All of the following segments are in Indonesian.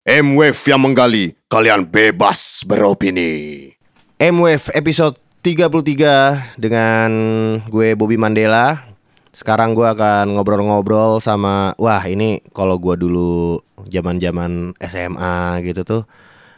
M-Wave yang menggali, kalian bebas beropini. M-Wave episode 33 dengan gue Bobby Mandela. Sekarang gue akan ngobrol-ngobrol sama wah ini kalau gue dulu zaman-zaman SMA gitu tuh.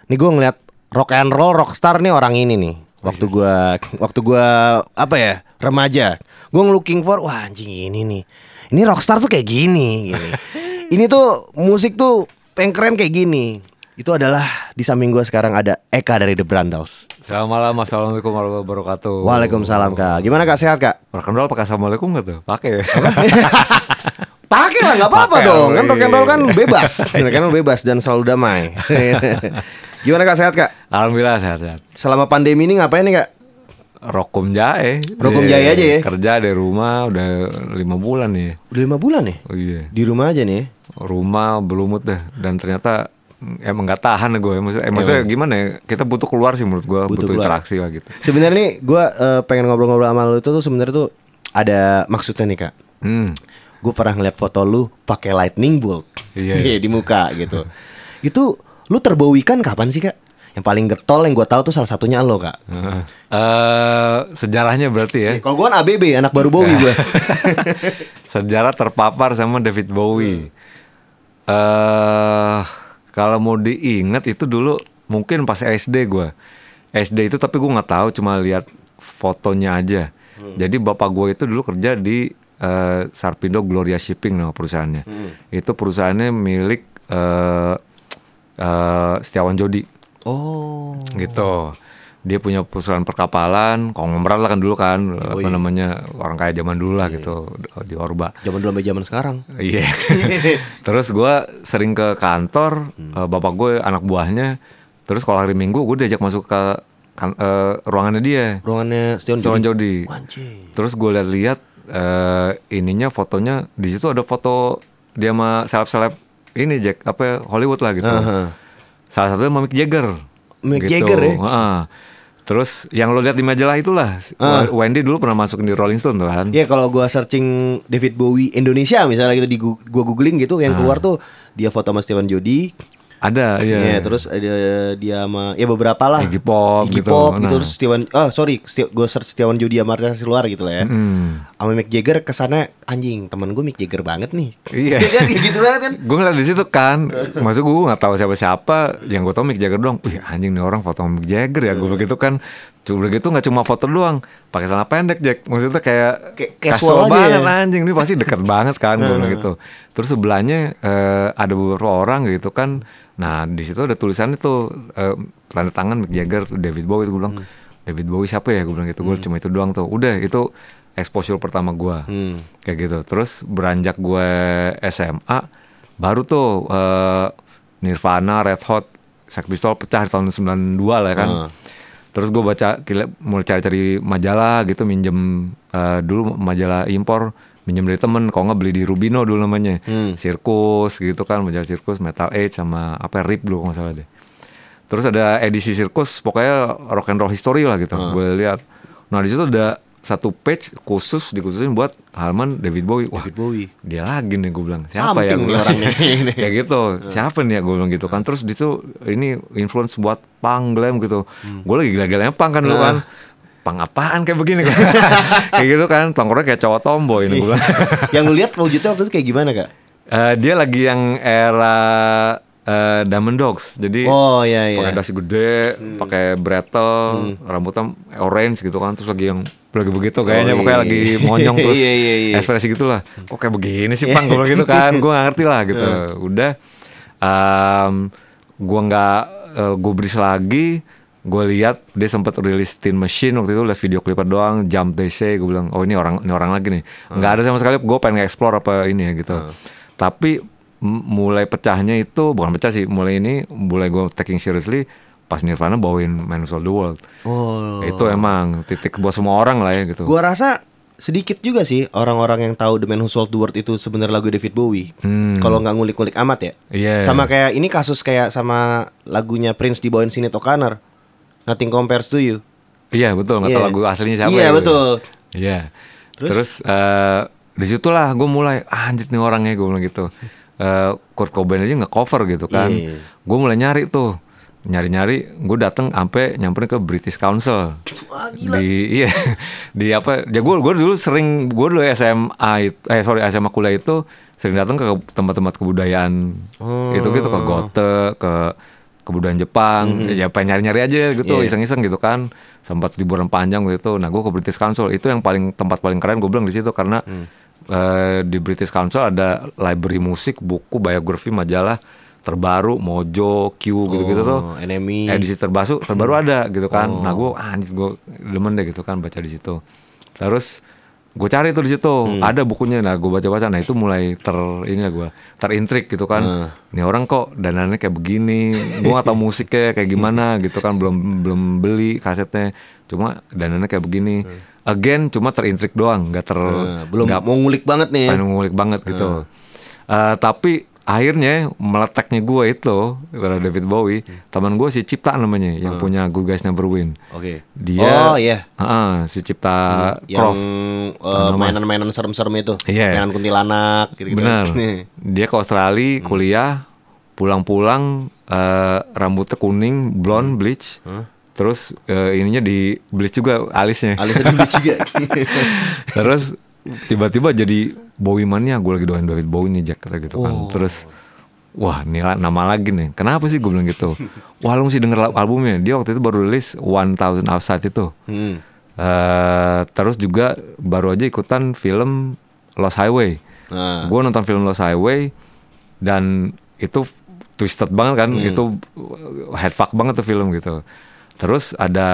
Nih gue ngeliat rock and roll rockstar nih orang ini nih. Waktu gue waktu gue apa ya remaja, gue looking for wah anjing ini nih. Ini rockstar tuh kayak gini, gini. ini tuh musik tuh yang keren kayak gini. Itu adalah di samping gue sekarang ada Eka dari The Brandals. Selamat malam, assalamualaikum warahmatullahi wabarakatuh. Waalaikumsalam kak. Gimana kak sehat kak? Roll pakai assalamualaikum nggak tuh? Pakai. Pakai lah nggak apa-apa dong. Kan iya. kan bebas, kan bebas dan selalu damai. Gimana kak sehat kak? Alhamdulillah sehat-sehat. Selama pandemi ini ngapain nih kak? Rokum jae. Rokum Iya, jae aja ya? Kerja dari rumah udah lima bulan nih. Udah lima bulan nih Oh iya. di rumah aja nih. Rumah belumut dah dan ternyata emang nggak tahan gue. Maksudnya, eh, maksudnya gimana ya? Kita butuh keluar sih menurut gue. Butuh Butuh, keluar. interaksi lah gitu. Sebenarnya nih gue eh, pengen ngobrol-ngobrol sama lu itu tuh sebenarnya tuh ada maksudnya nih kak. Hmm. Gue pernah ngeliat foto lu pakai lightning bolt Iya, iya. di muka gitu. itu lu terbawikan kapan sih kak? Yang paling getol yang gue tahu tuh salah satunya lo kak. Eh, sejarahnya berarti ya. Kalau gue kan ABB anak baru Bowie gue. Sejarah terpapar sama David Bowie. Eh kalau mau diingat itu dulu mungkin pas SD gua. SD itu tapi gua nggak tahu cuma lihat fotonya aja. Jadi bapak gue itu dulu kerja di eh, Sarpindo Gloria Shipping nama perusahaannya. Itu perusahaannya milik eh eh, Setiawan Jodi oh. gitu. Dia punya perusahaan perkapalan, konglomerat lah kan dulu kan, apa namanya orang kaya zaman dulu lah gitu di Orba. Zaman dulu sampai zaman sekarang. Iya. terus gua sering ke kantor, eh, bapak gue anak buahnya. Terus kalau hari Minggu gue diajak masuk ke kan, eh, ruangannya dia, Ruangannya Stion. Jodi. Anjing. Terus gue lihat-lihat eh, ininya fotonya di situ ada foto dia sama seleb-seleb ini Jack apa ya, Hollywood lah gitu. Aha. Salah satunya sama Mick Jagger. Mick Gitu. Jagger ya? Heeh. Terus yang lo lihat di majalah itulah Ah. Wendy dulu pernah masuk di Rolling Stone tuh kan. Iya kalau gua searching David Bowie Indonesia misalnya gitu di gu- gua googling gitu yang keluar tuh dia foto sama Steven Jodi. Ada Iya, iya. terus ada dia sama ya beberapa lah. Iggy Pop Iggy gitu. Pop gitu Nah. terus Steven oh sorry Sti- gua search Steven Jodi sama Marta Siluar gitu lah ya. Hmm. Sama Mick Jagger kesannya anjing temen gue Mick Jagger banget nih. Iya. Iya kan kayak gitu banget kan. gue ngeliat di situ kan, maksud gue nggak tahu siapa siapa, yang gue tahu Mick Jagger doang. Wih anjing nih orang foto sama Mick Jagger ya, gue begitu kan. Cuma begitu nggak cuma foto doang, pakai celana pendek Jack. Maksudnya kayak Kayak casual aja banget ya. anjing, ini pasti dekat banget kan gue gitu. Terus sebelahnya eh, ada beberapa orang gitu kan. Nah di situ ada tulisannya tuh eh, tanda tangan Mick Jagger, David Bowie itu gue bilang. David Bowie siapa ya? Gue bilang gitu. Gue cuma itu doang tuh. Udah itu exposure pertama gue Hmm. kayak gitu terus beranjak gue SMA baru tuh eh, Nirvana Red Hot Sex Pistol pecah di tahun 92 lah ya kan Ah. Terus gue baca mulai cari-cari majalah gitu minjem eh, dulu majalah impor minjem dari temen kalau nggak beli di Rubino dulu namanya Hmm. sirkus gitu kan majalah sirkus Metal Age sama apa Rip dulu nggak salah deh Terus ada edisi sirkus, pokoknya rock and roll history lah gitu. Gue lihat. Nah di situ ada satu page khusus dikhususin buat halaman David Bowie. Wah, David Bowie. dia lagi nih gue bilang. Siapa ya? Something Gua bilang. orangnya. Kayak gitu. Siapa nih ya gue bilang gitu kan. Terus di situ ini influence buat punk glam gitu. Gue lagi gila-gilanya punk kan dulu kan. Punk apaan kayak begini kayak gitu kan. Tongkrongnya kayak cowok tomboy ini gue bilang. yang lu lihat wujudnya waktu itu kayak gimana kak? Eh, dia lagi yang era eh, Diamond Dogs. Jadi Oh iya iya. pakai dasi gede, pakai bretel, rambutnya orange gitu kan, terus lagi yang lagi begitu kayaknya Oh, pokoknya iya. lagi monyong terus Iya, iya, iya. ekspresi gitulah. Kok kayak begini sih pang gue bilang gitu kan, gue gak ngerti lah gitu. Udah, um, gue nggak uh, gubris lagi. Gue lihat dia sempat rilis Teen Machine waktu itu lihat video klipnya doang, Jump They Say, gue bilang oh ini orang ini orang lagi nih. Nggak ada sama sekali. Gue pengen explore apa ini ya gitu. Tapi m- mulai pecahnya itu bukan pecah sih, mulai ini mulai gue taking seriously pas Nirvana bawain Man Sold the World. Oh. Itu emang titik buat semua orang lah ya gitu. Gua rasa sedikit juga sih orang-orang yang tahu The Man Who Sold the World itu sebenarnya lagu David Bowie. Hmm. Kalau nggak ngulik-ngulik amat ya. Iya. Sama kayak ini kasus kayak sama lagunya Prince dibawain Sinead O'Connor. Nothing compares to you. Iya betul, nggak tahu Iya. lagu aslinya siapa. Iya ya, betul. Iya. Terus, eh, di situlah gue mulai "Ah, anjir nih orangnya gue bilang gitu. eh, Kurt Cobain aja nggak cover gitu kan. Iya. Gue mulai nyari tuh, nyari-nyari. Gue dateng sampai nyamperin ke British Council. Di iya. Di apa? Ya gue gue dulu sering gue dulu SMA eh sorry SMA kuliah itu sering datang ke tempat-tempat kebudayaan. Itu gitu ke Gote ke kebudayaan Jepang. Ya pengen nyari-nyari aja gitu Iya. iseng-iseng gitu kan. Sempat liburan panjang gitu nah gue ke British Council. Itu yang paling tempat paling keren gue bilang di situ karena eh, di British Council ada library musik buku biografi majalah terbaru Mojo Q gitu-gitu tuh. Oh, NME. edisi terbaru terbaru ada gitu kan. Nah gue anjir gue demen deh gitu kan baca di situ. Terus gue cari tuh di situ. Ada bukunya nah gue baca baca nah itu mulai ter ini lah gue terintrik gitu kan. Nih orang kok danannya kayak begini gue gak tau musiknya kayak gimana gitu kan. Belum belum beli kasetnya. Cuma danannya kayak begini. Again cuma terintrik doang nggak ter Nah, belum nggak mau ngulik banget nih. pengen ngulik banget gitu. Eh, tapi akhirnya meletaknya gue itu karena David Bowie, teman gue si Cipta namanya yang punya Good Guys Never Win. Oke. Dia, Oh, iya. Heeh, si Cipta yang Croft. eh, mainan-mainan serem-serem itu. Iya. Mainan kuntilanak gitu-gitu. Benar. Nih. Dia ke Australia kuliah, pulang-pulang eh, rambutnya kuning, blonde, bleach. Terus eh, ininya di bleach juga alisnya. Alisnya dulu juga. Terus tiba-tiba jadi Bowie mania gue lagi doain David Bowie nih Jack kata gitu kan. Oh. Terus wah ini la- nama lagi nih. Kenapa sih gue bilang gitu? Wah lu mesti denger albumnya. Dia waktu itu baru rilis 1000 Outside itu. Hmm. Eh, terus juga baru aja ikutan film Lost Highway. Nah. Gue nonton film Lost Highway dan itu twisted banget kan. Hmm. Itu headfuck banget tuh film gitu. Terus ada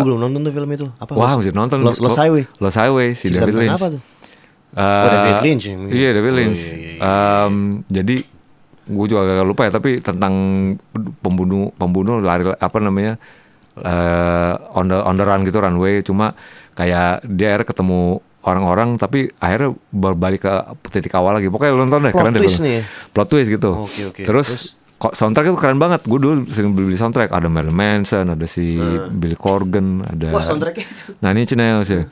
Gue belum nonton tuh film itu. Apa? Wah, mesti nonton Lost, Lost Highway. Lost Highway si Cerita David Lynch. apa tuh? Eh, Oh, David Lynch ya? Iya, David Oh, Lynch. iya, iya, iya. Em, jadi gue juga agak lupa ya, tapi tentang pembunuh pembunuh lari apa namanya eh on the on the run gitu runway. Cuma kayak dia akhirnya ketemu orang-orang tapi akhirnya berbalik ke titik awal lagi. Pokoknya lu nonton deh, Plot keren deh. twist film. nih ya? Plot twist gitu. Oke, oke. Terus, Terus? kok soundtrack itu keren banget. Gue dulu sering beli soundtrack. Ada Marilyn Manson, ada si Billy Corgan, ada Wah, soundtracknya itu. Nah ini Chanel sih.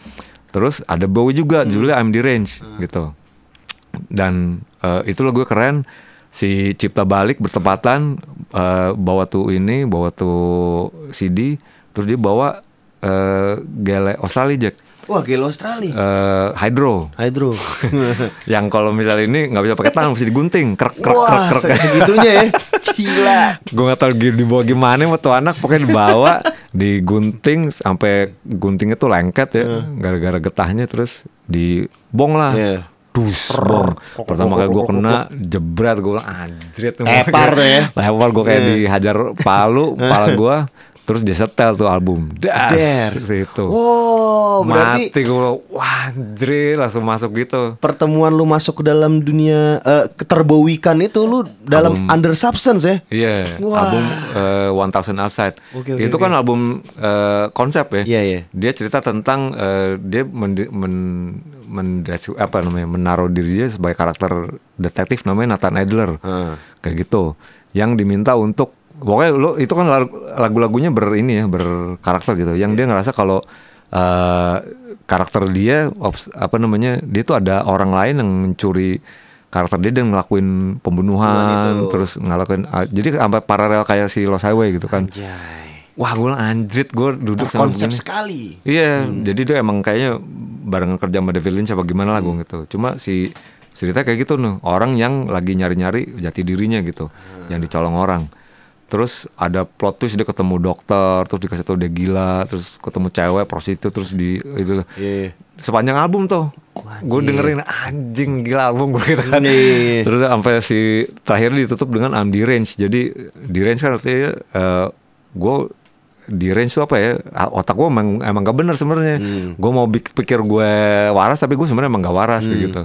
Terus ada Bowie juga, judulnya I'm the Range gitu. Dan eh, itu lagu keren. Si Cipta balik bertepatan eh, bawa tuh ini, bawa tuh CD, terus dia bawa eh, gele Australia Jack, Wah, gelo Australia. eh, Hydro. Hydro. Yang kalau misalnya ini nggak bisa pakai tangan, mesti digunting, krek krek krek Wah, krek. segitunya ya. Gila. gue gak tau gi- dibawa gimana sama tuh anak pokoknya dibawa digunting sampai guntingnya tuh lengket ya gara-gara getahnya terus dibong lah Iya. dus bong pertama kali gue kena jebret gue bilang anjrit Tepar tuh ya. lepar gue kayak Iya. dihajar palu kepala gue terus dia setel tuh album das situ Oh, berarti mati gue wah anjrit langsung masuk gitu pertemuan lu masuk ke dalam dunia eh, keterbawikan itu lu dalam under substance ya. Iya, Wah. album eh, One Thousand Outside. Oke, oke, itu oke. kan album eh, konsep ya. Iya, iya. Dia cerita tentang eh, dia men, men, mendesi- apa namanya menaruh diri dia sebagai karakter detektif namanya Nathan Adler. Hmm. Kayak gitu. Yang diminta untuk pokoknya lo itu kan lagu- lagu-lagunya ber ini ya berkarakter gitu. Yang dia ngerasa kalau eh, karakter dia obs- apa namanya dia tuh ada orang lain yang mencuri karakter dia dan ngelakuin pembunuhan itu. terus ngelakuin ah, jadi sampai paralel kayak si Lost Highway gitu kan. Anjay. Wah gue anjrit gue duduk sama Konsep sekali. Iya, jadi dia emang kayaknya barengan kerja sama David Lynch apa gimana lah gue gitu. Cuma si cerita kayak gitu nih, orang yang lagi nyari-nyari jati dirinya gitu, yang dicolong orang. Terus ada plot twist dia ketemu dokter, terus dikasih tau dia gila, terus ketemu cewek prostitut, terus di itu Iya. sepanjang album tuh. Gue dengerin anjing gila album gue gitu kan Iya. terus sampai si terakhir ditutup dengan I'm di range jadi di range kan artinya eh, gue di range tuh apa ya? Otak gue emang emang gak bener sebenarnya. Gue mau pikir gue waras tapi gue sebenarnya emang gak waras kayak gitu.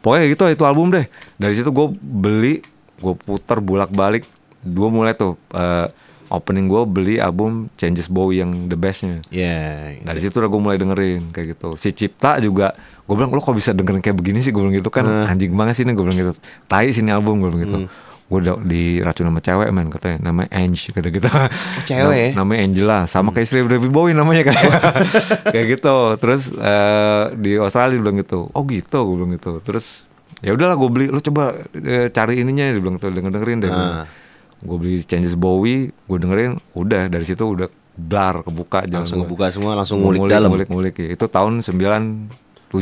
Pokoknya gitu itu album deh. Dari situ gue beli gue puter bolak balik gue mulai tuh eh, opening gue beli album Changes Bowie yang the bestnya Iya. Nah dari situ udah gue mulai dengerin kayak gitu. Si Cipta juga, gue bilang lo kok bisa dengerin kayak begini sih? Gue bilang gitu kan anjing banget sih ini gue bilang gitu. Tai sini album gue bilang gitu. Gue udah diracun sama cewek men katanya, namanya Ange kata gitu. cewek ya? namanya Angela, sama kayak istri David Bowie namanya kan. kayak gitu. Terus eh, di Australia bilang gitu. Oh gitu, gue bilang gitu. Terus ya udahlah gue beli lu coba eh, cari ininya dia bilang tuh denger dengerin deh Ah. Gue beli Changes Bowie gue dengerin udah dari situ udah blar kebuka jalan Langsung gua. ngebuka semua, langsung Gua ngulik dalam. ngulik ngulik itu tahun 97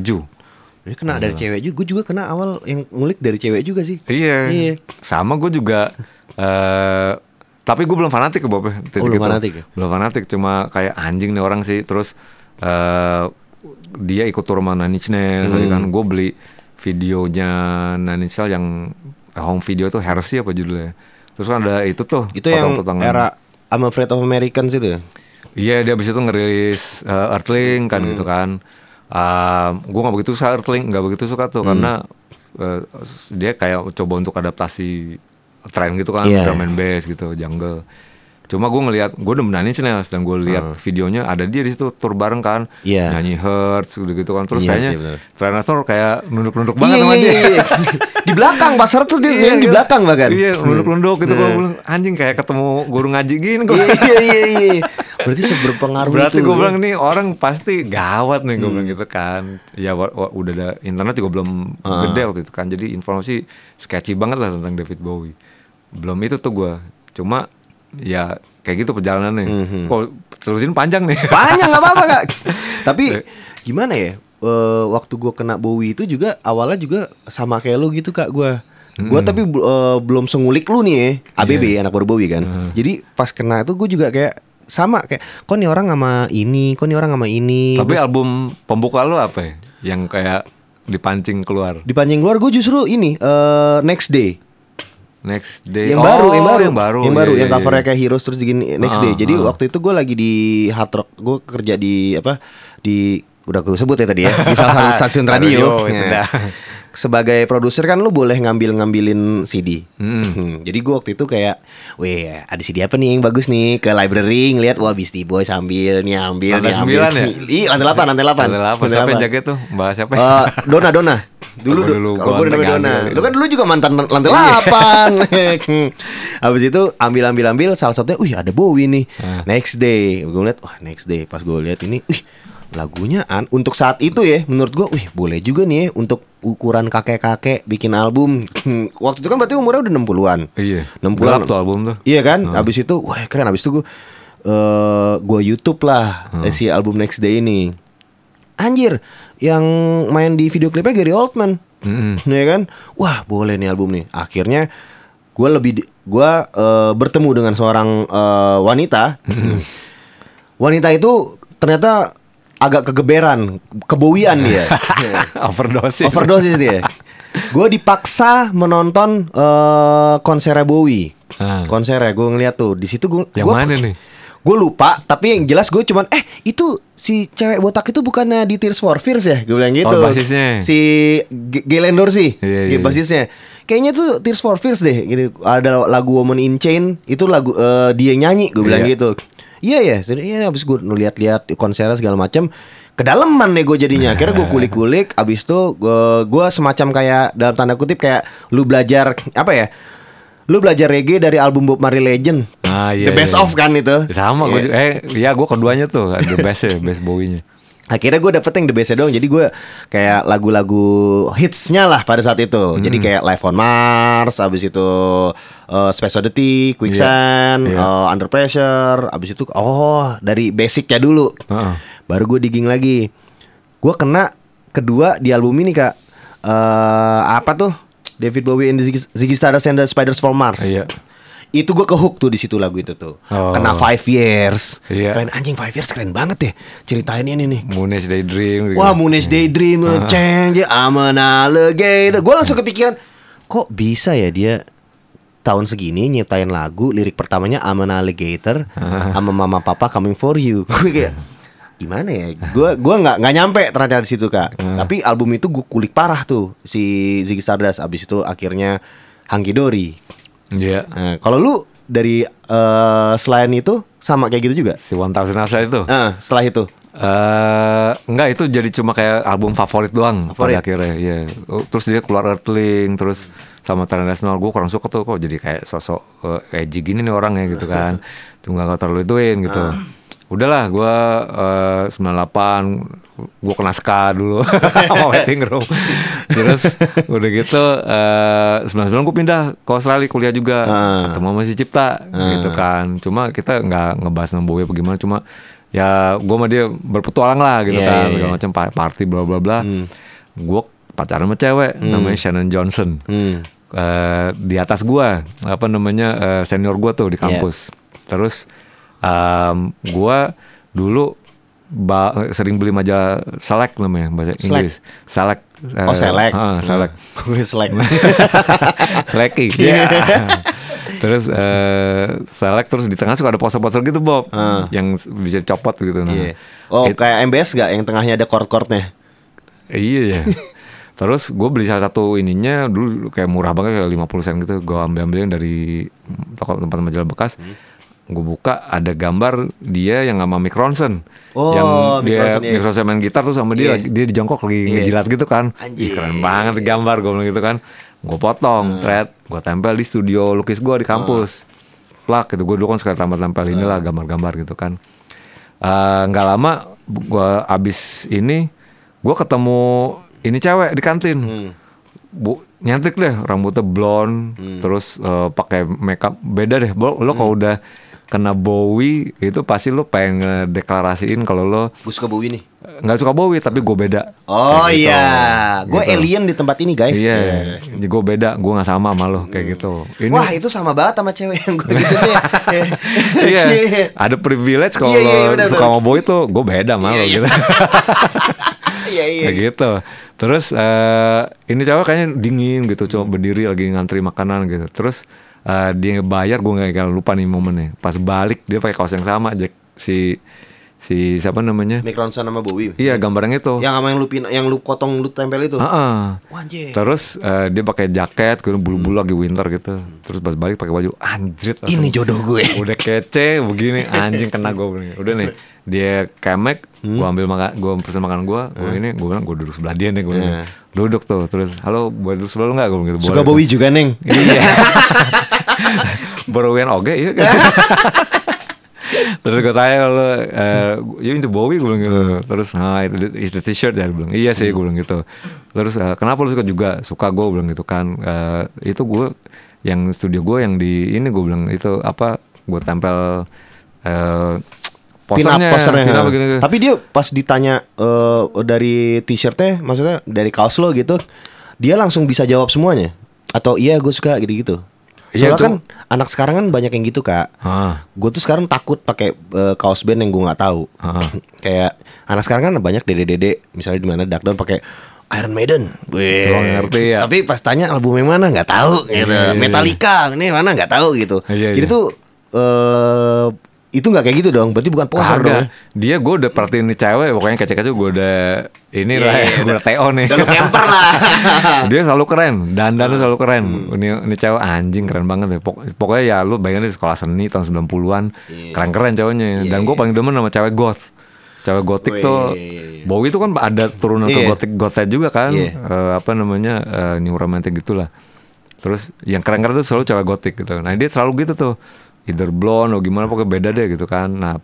Ini kena dari cewek juga. Gue juga kena awal yang ngulik dari cewek juga sih. Iya. Iya. Sama gue juga eh tapi gue belum fanatik ke Bob Oh, belum fanatik ya? Belum fanatik cuma kayak anjing nih orang sih terus eh dia ikut tur sama Nine Inch Nails Hmm. kan gue beli videonya Nine Inch Nails yang eh, home video tuh Heresy apa judulnya. Terus kan ada itu tuh Itu yang potong-potongan. era I'm Afraid of Americans itu ya? Iya dia abis itu ngerilis uh, Earthling kan Hmm. gitu kan. Um, gue nggak begitu suka Earthling, nggak begitu suka tuh Hmm. karena uh, dia kayak coba untuk adaptasi tren gitu kan, Iya. drum and bass gitu, jungle. Cuma gue ngelihat, gue udah menangis Nails dan gue lihat videonya ada dia di situ tur bareng kan, Hmm. Iya. nyanyi Hertz gitu gitu kan. Terus Iya kayaknya sih. Tyrannosaur kayak nunduk-nunduk banget Iya, sama iya, dia. iya. di belakang pasar tuh dia Iya, yang di iya. belakang bahkan. Iya, nunduk-nunduk gitu. Gue Nah. bilang anjing kayak ketemu guru ngaji gini. Gua. Iya iya iya. iya. Berarti seberpengaruh Berarti itu. gue ya? bilang nih orang pasti gawat nih gue Hmm. bilang gitu kan. Ya udah ada internet juga belum Ah. gede waktu itu kan. Jadi informasi sketchy banget lah tentang David Bowie. Belum itu tuh gue. Cuma ya kayak gitu perjalanannya. Mhm. Kok terusin panjang nih. Panjang nggak apa-apa kak. Tapi gimana ya? Eh, waktu gue kena Bowie itu juga awalnya juga sama kayak lu gitu kak gue. Gue tapi bel- eh, belum sengulik lu nih ya. ABB anak baru Bowie kan. Jadi pas kena itu gue juga kayak sama kayak kok nih orang sama ini, kok nih orang sama ini. Tapi Terus album pembuka lu apa ya? Yang kayak dipancing keluar. dipancing keluar gue justru ini eh, Next Day. Next day. yang Oh, baru, yang baru, yang baru, yang baru, Iya, yang iya, covernya iya. kayak Heroes terus digini Next Ah, Day. Jadi ah. waktu itu gue lagi di Hard Rock, gue kerja di apa di udah gue sebut ya tadi ya di salah satu stasiun radio. Radio, ya sudah. Sebagai produser kan lu boleh ngambil ngambilin CD. Hmm. Hmm, Jadi gue waktu itu kayak, weh ada CD apa nih yang bagus nih ke library ngeliat wah Beastie Boy sambil nih ambil Lantai nih ambil. ya? Iya lantai delapan, lantai delapan. Lantai delapan. Siapa yang delapan. jaga tuh? Mbak siapa? Eh, Dona Dona. Dulu dulu, kalau gua gue namanya Dona. Lu kan dulu juga mantan lantai 8 Habis itu ambil ambil ambil salah satunya, wih ada Bowie nih. Ah. Next day, gue ngeliat, wah next day. Pas gue lihat ini, wih lagunya an untuk saat itu ya, menurut gue, wih boleh juga nih ya untuk ukuran kakek-kakek bikin album. Waktu itu kan berarti umurnya udah 60-an. Iya. 60-an. Gelap tuh album tuh. Iya kan? Habis itu wah keren habis itu gue eh gua YouTube lah eh, si album Next Day ini. Anjir, yang main di video klipnya Gary Oldman. Mm-mm. Ya kan? Wah, boleh nih album nih. Akhirnya gue lebih gua eh, bertemu dengan seorang eh, wanita. wanita itu ternyata agak kegeberan, kebowian dia. Overdosis. Overdosis dia. Gue dipaksa menonton eh konser Bowie. Ah. Konser gue ngeliat tuh di situ gue. Yang mana nih? Gue lupa, tapi yang jelas gue cuman eh itu si cewek botak itu bukannya di Tears for Fears ya? Gue bilang gitu. Oh, basisnya. Si G- Galen Dorsey, Iya, G- iya, basisnya. Kayaknya tuh Tears for Fears deh. Gitu. Ada lagu Woman in Chain itu lagu eh, dia nyanyi. Gue bilang Iya. gitu. Iya ya, jadi iya abis gue lihat-lihat konsernya segala macam. Kedalaman nih gue jadinya. Akhirnya gue kulik-kulik. Abis itu gue gue semacam kayak dalam tanda kutip kayak lu belajar apa ya? Lu belajar reggae dari album Bob Marley Legend. Ah, iya, The best iya. of kan itu. Sama gue Iya. Eh, iya gue keduanya tuh. The best ya, best Bowie-nya. Akhirnya gue dapet yang the bestnya dong Jadi gue kayak lagu-lagu hitsnya lah pada saat itu Jadi Hmm. kayak Live on Mars Abis itu uh, Space Oddity Quicksand Iya, iya. uh, Under Pressure Abis itu Oh dari basicnya dulu Heeh. Baru gue digging lagi Gue kena kedua di album ini kak eh Apa tuh David Bowie and the Ziggy, Ziggy Stardust and the Spiders from Mars Iya. Itu gue ke hook tuh di situ lagu itu tuh. Oh. kena five years. Iya. keren anjing five years keren banget ya. Ceritain ini nih. Moonish Daydream. gitu. Wah Moonish Daydream Change I'm an alligator. Gue langsung kepikiran Kok bisa ya dia Tahun segini nyiptain lagu Lirik pertamanya I'm an alligator Sama mama papa coming for you. Gue kayak Gimana ya? Gue gua nggak nggak nyampe ternyata di situ kak. Tapi album itu gue kulik parah tuh Si Ziggy Stardust. Abis itu akhirnya Hanky Dory Iya. Nah, Kalau lu dari eh, selain itu sama kayak gitu juga? Si One Thousand Hours itu. Ah, setelah itu. Eh enggak itu jadi cuma kayak album favorit doang Favorit? pada akhirnya iya. Oh, Terus dia keluar Earthling terus sama Trend National gue kurang suka tuh kok jadi kayak sosok eh, edgy gini nih orangnya gitu kan. Cuma gak terlalu ituin gitu. Udahlah gue eh, 98 gue kena ska dulu. Sama waiting room. Terus udah gitu eh 99 gue pindah ke Australia kuliah juga. Ah. ketemu sama si Cipta gitu kan. Cuma kita nggak ngebahas tentang Bowie apa gimana cuma ya gue sama dia berpetualang lah gitu Iya, kan. iya, Hmm. segala macam pa- party bla bla bla. Gue pacaran sama cewek namanya Shannon Johnson. Hmm. Eh, di atas gua apa namanya eh, senior gua tuh di Iya. kampus. Terus em, gua dulu ba- sering beli majalah Select namanya bahasa Select? Inggris Select eh, Oh selek. ah, Select Gue selek. Seleki Iya. terus eh, Select terus di tengah suka ada poster-poster gitu Bob Ah. yang bisa copot gitu nah Iya. Oh It- kayak MBS gak yang tengahnya ada chord-chordnya? Iya ya. Terus gue beli salah satu ininya dulu kayak murah banget kayak 50 sen gitu. Gue ambil ambilin dari toko tempat majalah bekas. Hmm. Gue buka ada gambar dia yang sama Mick Ronson. Oh, yang Mick dia Ronson, iya. Mick Ronson main gitar tuh sama dia dia di jongkok lagi Iya. ngejilat gitu kan. Anjir. Ih, keren banget tuh gambar gue bilang gitu kan. Gue potong, thread, gue tempel di studio lukis gue di kampus. Plak gitu. Gue dulu kan sekali tempel-tempel inilah gambar-gambar gitu kan. Eh, nggak lama gue abis ini gue ketemu ini cewek di kantin bu nyantrik deh rambutnya blonde terus eh, pakai makeup beda deh lo kalau udah kena Bowie itu pasti lo pengen ngedeklarasiin kalau lo Gue suka Bowie nih. nggak suka Bowie tapi gue beda Oh Kayak gitu. iya, gue Gitu. alien di tempat ini guys. iya gue beda gue nggak sama sama lo kayak gitu ini Wah itu sama banget sama cewek yang gue gitu deh. iya ada privilege kalau Iya, iya, benar, suka sama Bowie tuh gue beda sama lo gitu Iya iya. kayak gitu terus eh ini cewek kayaknya dingin gitu cuma berdiri lagi ngantri makanan gitu terus eh, dia bayar gue nggak lupa nih momennya pas balik dia pakai kaos yang sama Jack si si siapa namanya Mick Ronson sama Bowie. iya gambar yang itu Yang sama yang lu pin, yang lu potong lu tempel itu. Heeh. Wah, anjir. terus eh, dia pakai jaket kemudian bulu-bulu lagi winter gitu terus pas balik pakai baju anjrit langsung. Ini jodoh gue. udah kece begini anjing kena gue udah nih dia kemek Hmm? gue ambil makan gue pesen makan gue gue ini gue bilang gue duduk sebelah dia nih gue bilang. duduk tuh. Terus halo boleh duduk sebelah lu nggak? Gue bilang gitu Suka "Boleh." Bowie juga neng. iya. Baru wian oke iya. Terus gue tanya kalau eh you into Bowie gue bilang gitu. Terus nah itu is the t-shirt ya? Gue bilang iya sih gue bilang gitu. Terus eh, kenapa lu suka juga? Suka gue bilang gitu kan. Eh, itu gue yang studio gue yang di ini gue bilang itu apa? Gue tempel eh Pin up posternya posternya. pin up begini, gitu. Tapi dia pas ditanya eh, dari t-shirtnya, maksudnya dari kaos lo gitu, dia langsung bisa jawab semuanya. Atau iya gue suka gitu-gitu. Soalnya Iya, itu- kan anak sekarang kan banyak yang gitu kak. Ah. Gue tuh sekarang takut pakai eh, kaos band yang gue nggak tahu. Ah. Kayak anak sekarang kan banyak dede-dede, misalnya di mana Dark Dawn pakai Iron Maiden. Wih. Ngerti ya. Tapi pas tanya album yang mana nggak tahu gitu. Iya, iya, iya. Metallica ini mana nggak tahu gitu. Iya, Jadi iya. tuh eh itu nggak kayak gitu dong. Berarti bukan poser dong. Kagak. Dia gue udah perhatiin nih cewek pokoknya kece-kece gue udah ini Iya, lah ya, gue udah TO nih. Udah camper lah. dia selalu keren, dandannya selalu keren. Hmm. Ini ini cewek anjing keren banget ya. Pok- pokoknya ya lu bayangin di sekolah seni tahun 90-an, Iya. keren-keren ceweknya. Iya, Dan gue iya. paling demen sama cewek goth. Cewek gotik Wih, tuh. Bowie itu kan ada turunan ke Iya. gotik gothnya juga kan. Iya. Eh, apa namanya? eh, new romantic gitulah. Terus yang keren-keren tuh selalu cewek gotik gitu. Nah, dia selalu gitu tuh. Either blonde atau gimana pokoknya beda deh gitu kan. Nah,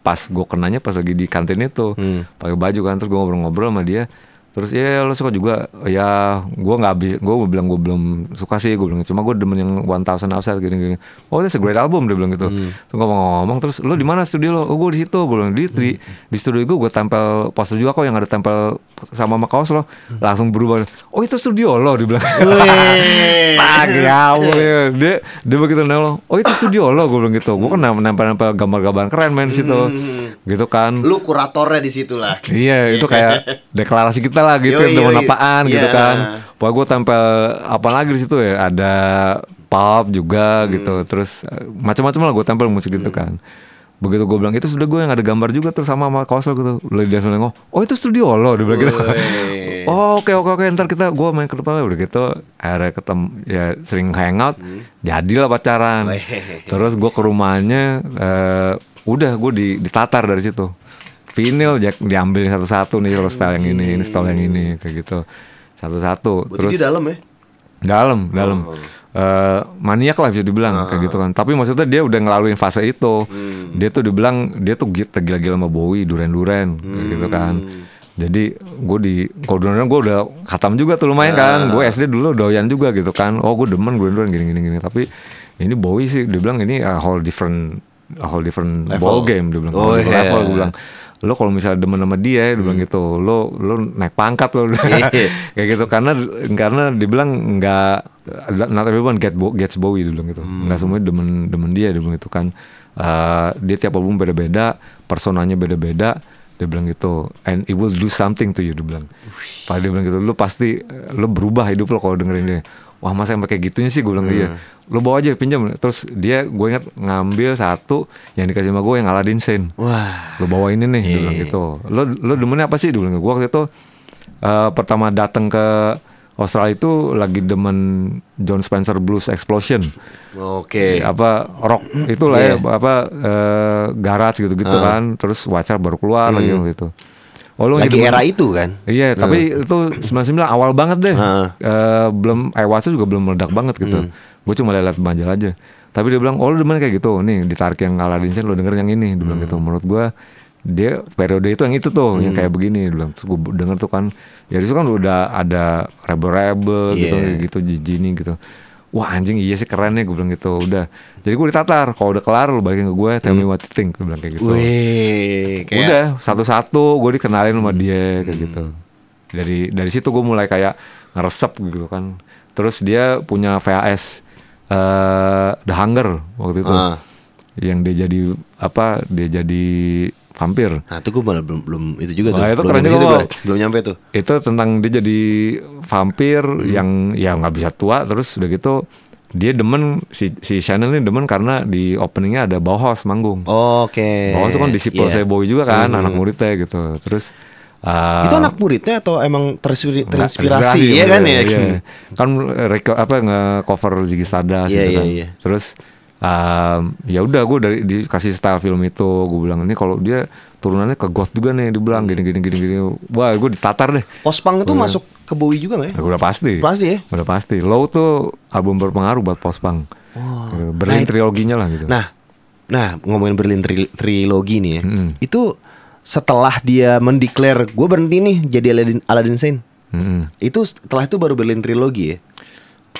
pas gue kenanya pas lagi di kantin itu Hmm. pakai baju kan terus gue ngobrol-ngobrol sama dia terus ya lo suka juga ya gue nggak habis gue bilang gue belum suka sih gue bilang cuma gue demen yang One Thousand Outside gini gini oh that's a great album dia bilang gitu terus ngomong-ngomong terus lo di mana studio lo oh gue di situ gue bilang di di, di studio gue gue tempel poster juga kok yang ada tempel sama sama kaos lo langsung berubah oh itu studio lo dia bilang. Pagi awal ya. Dia dia begitu nelo. Oh itu studio lo gue bilang gitu. Gue kan nempel-nempel gambar-gambar keren main di situ. Gitu kan. Lu kuratornya di situ lah. Iya itu kayak deklarasi kita lah gitu Yoi, dengan yoi. apaan gitu Iya. kan. Pokoknya gue tempel apa lagi di situ ya. Ada pulp juga Hmm. gitu. Terus eh, macam-macam lah gue tempel musik gitu kan. Begitu gue bilang itu sudah gue yang ada gambar juga tuh sama sama kaos lo gitu. Lalu dia langsung ngomong, oh itu studio lo dia bilang gitu. Oh oke oke oke ntar kita gue main ke depan udah gitu. Akhirnya ketemu ya sering hangout. Jadilah pacaran. Terus gue ke rumahnya, eh, udah gue di ditatar dari situ. Vinyl Jack diambil satu-satu nih, kalau style yang ini, ini style yang ini, kayak gitu, satu-satu. Terus di dalam ya? dalam dalam. Eh, maniak lah bisa dibilang kayak gitu kan. Tapi maksudnya dia udah ngelaluin fase itu. Dia tuh dibilang dia tuh gi- tergila-gila sama Bowie duren-duren kayak gitu kan. Jadi gue di kalau duren gue udah khatam juga tuh lumayan kan. Gue SD dulu doyan juga gitu kan. Oh gue demen gue duren gini gini gini tapi ini Bowie sih dia bilang ini a whole different a whole different Level. ball game dia bilang Oh, different level gue bilang lo kalau misalnya demen sama dia dia bilang gitu lo lo naik pangkat lo. Iya. kayak gitu karena karena dibilang nggak not everyone get Bo- gets Bowie dia bilang gitu. Nggak semuanya demen demen dia dia bilang gitu kan. Eh, dia tiap album beda-beda personanya beda-beda dia bilang gitu and it will do something to you dia bilang. Padahal dia bilang gitu lo pasti lo berubah hidup lo kalau dengerin dia. Wah masa yang kayak gitunya sih gue bilang dia lo bawa aja pinjam terus dia gue ingat ngambil satu yang dikasih sama gue yang Aladdin Sane Wah. lo bawa ini nih dia bilang gitu lo lo demennya apa sih bilang gue waktu itu eh, pertama datang ke Australia itu lagi demen John Spencer Blues Explosion Oke. apa rock itulah Iya. ya apa eh, garage gitu-gitu kan terus Star baru keluar lagi waktu itu oh lo Lagi era itu kan. Iya, tapi itu 99 awal banget deh. Heeh. Eh, belum iWatch juga belum meledak banget gitu. Gue cuma lihat majalah aja. Tapi dia bilang, "Oh, lu demen kayak gitu. Nih, ditarik yang Aladdin Sane, lu denger yang ini." Dia bilang gitu. Menurut gua dia periode itu yang itu tuh, yang kayak begini dia bilang. Terus gue denger tuh kan, ya itu kan udah ada rebel-rebel gitu, Iya. gitu, Jini gitu. Wah anjing iya sih keren nih gue bilang gitu udah jadi gue ditatar kalau udah kelar lu balikin ke gue tell me what you think gue bilang kayak gitu Wih, kayak udah satu-satu gue dikenalin sama dia kayak gitu dari dari situ gue mulai kayak ngeresep gitu kan terus dia punya VHS eh The Hunger waktu itu Ah. yang dia jadi apa dia jadi vampir Nah, itu gue malah belum belum itu juga tuh. Wah, itu belum juga. Belum nyampe tuh. itu tentang dia jadi vampir yang ya nggak bisa tua terus udah gitu dia demen si si Shannon ini demen karena di openingnya ada Bauhaus manggung Oke. Bauhaus itu kan disiple Iya. saya Bowie juga kan anak muridnya gitu terus eh, Itu anak muridnya atau emang terinspirasi, terinspirasi ya kan ya? Iya. Kan reko, apa nge-cover Ziggy Stardust Iya, gitu iya, kan. iya. Terus um, ya udah gue dari dikasih style film itu gue bilang ini kalau dia turunannya ke Ghost juga nih dibilang gini gini gini gini. Wah, gue ditatar deh. Pospang itu masuk ke Bowie juga nggak ya? Ya, udah pasti. Pasti ya? Udah pasti. Low tuh album berpengaruh buat post punk. Gitu. Berlin Nah, triloginya lah gitu. Nah, nah ngomongin Berlin tri- trilogi nih ya, Mm-mm. itu setelah dia mendeklar gue berhenti nih jadi Aladdin, Aladdin Sane, Mm-mm. itu setelah itu baru Berlin trilogi ya?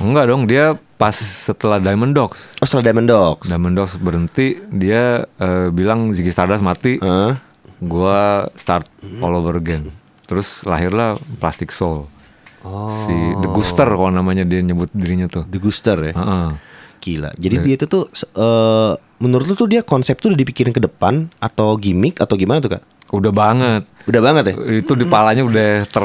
Enggak dong, dia pas setelah Diamond Dogs. Oh setelah Diamond Dogs. Diamond Dogs berhenti, dia eh, bilang Ziggy Stardust mati. Hah? gua start all over again. Terus lahirlah Plastic Soul. Si The Guster kalau namanya dia nyebut dirinya tuh. The Guster ya. Heeh. Gila. Jadi dia itu tuh eh, menurut lu tuh dia konsep tuh udah dipikirin ke depan atau gimmick atau gimana tuh kak? Udah banget. Udah banget ya? Itu di palanya udah ter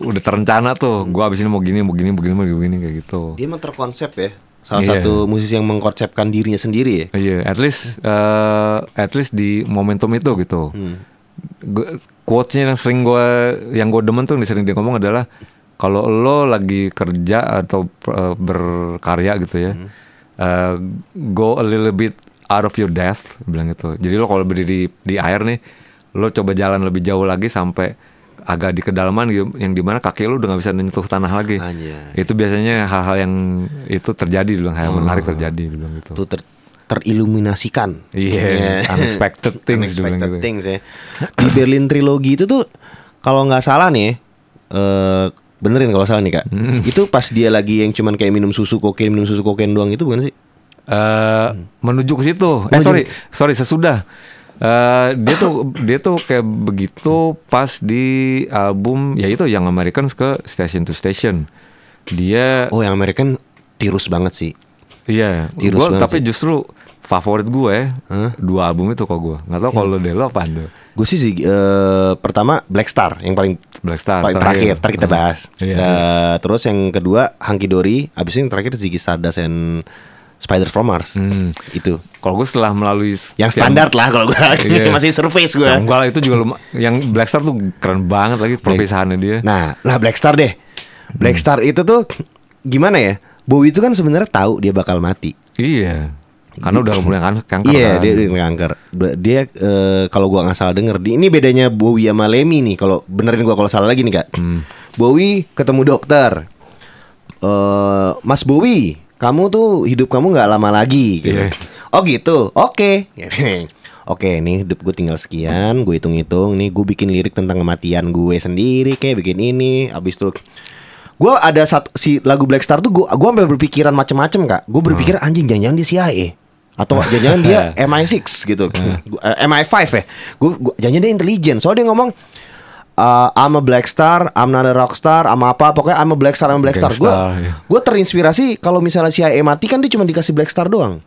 udah terencana tuh. Gua abis ini mau gini, mau gini, mau gini, mau gini kayak gitu. Dia emang terkonsep ya. Salah Iya. satu musisi yang mengkonsepkan dirinya sendiri ya. Iya, at least eh, at least di momentum itu gitu. Gua- Quotes-nya yang sering gua yang gue demen tuh yang sering dia ngomong adalah kalau lo lagi kerja atau eh, berkarya gitu ya, eh, go a little bit out of your depth, bilang gitu. Jadi lo kalau berdiri di air nih, lo coba jalan lebih jauh lagi sampai agak di kedalaman gitu, yang di mana kaki lo udah nggak bisa menyentuh tanah lagi. Anjay. Itu biasanya hal-hal yang itu terjadi, bilang hal yang menarik terjadi, bilang gitu. Tuh ter teriluminasikan. Iya, unexpected things dia bilang Unexpected gitu. things ya. Di Berlin trilogi itu tuh kalau nggak salah nih, eh benerin kalau salah nih kak. Hmm. Itu pas dia lagi yang cuman kayak minum susu kokain, minum susu kokain doang itu bukan sih? eh menuju ke situ. Eh Menuju- sorry, sorry sesudah. Eh dia tuh dia tuh kayak begitu pas di album ya itu yang Americans ke Station to Station. Dia Oh yang American tirus banget sih. iya, tirus gua banget tapi sih. justru favorit gue Hah? dua album itu kok gue. Nggak tahu kalau deh lo apaan tuh. Gue sih eh, pertama Black Star yang paling Black Star paling terakhir, ntar kita Heeh. bahas. Iya, Eh, Terus yang kedua Hunky Dory, abis itu yang terakhir Ziggy Stardust and Spider from Mars. Hmm. Itu Kalau gue setelah melalui yang standar lah kalau gue Iya. masih surface gue. Ya, enggak lah itu juga luma- yang Black Star tuh keren banget lagi perpisahannya dia. Nah, nah Black Star deh. Black Hmm. Star itu tuh gimana ya? Bowie itu kan sebenarnya tahu dia bakal mati. Iya. Karena udah mulai kan kanker Iya, kan. dia udah kanker. Dia eh, kalau gua nggak salah denger, di- ini bedanya Bowie sama Lemmy nih. Kalau benerin gua kalau salah lagi nih kak. Hmm. Bowie ketemu dokter. eh Mas Bowie, kamu tuh hidup kamu nggak lama lagi. Gitu. Iya. Oh gitu, oke. Oke, nih hidup gue tinggal sekian, gue hitung-hitung, nih gue bikin lirik tentang kematian gue sendiri, kayak bikin ini, abis itu gue ada satu si lagu Black Star tuh gue gue sampai berpikiran macem-macem kak, gue berpikir anjing jangan-jangan dia CIA atau jangan-jangan dia MI6 gitu, Eh, MI5 ya, gue jangan-jangan dia intelijen, soalnya dia ngomong uh, I'm a black star, I'm not a rock star, I'm apa pokoknya I'm a black star, I'm a black star. Gue iya. gue terinspirasi kalau misalnya CIA mati kan dia cuma dikasih black star doang.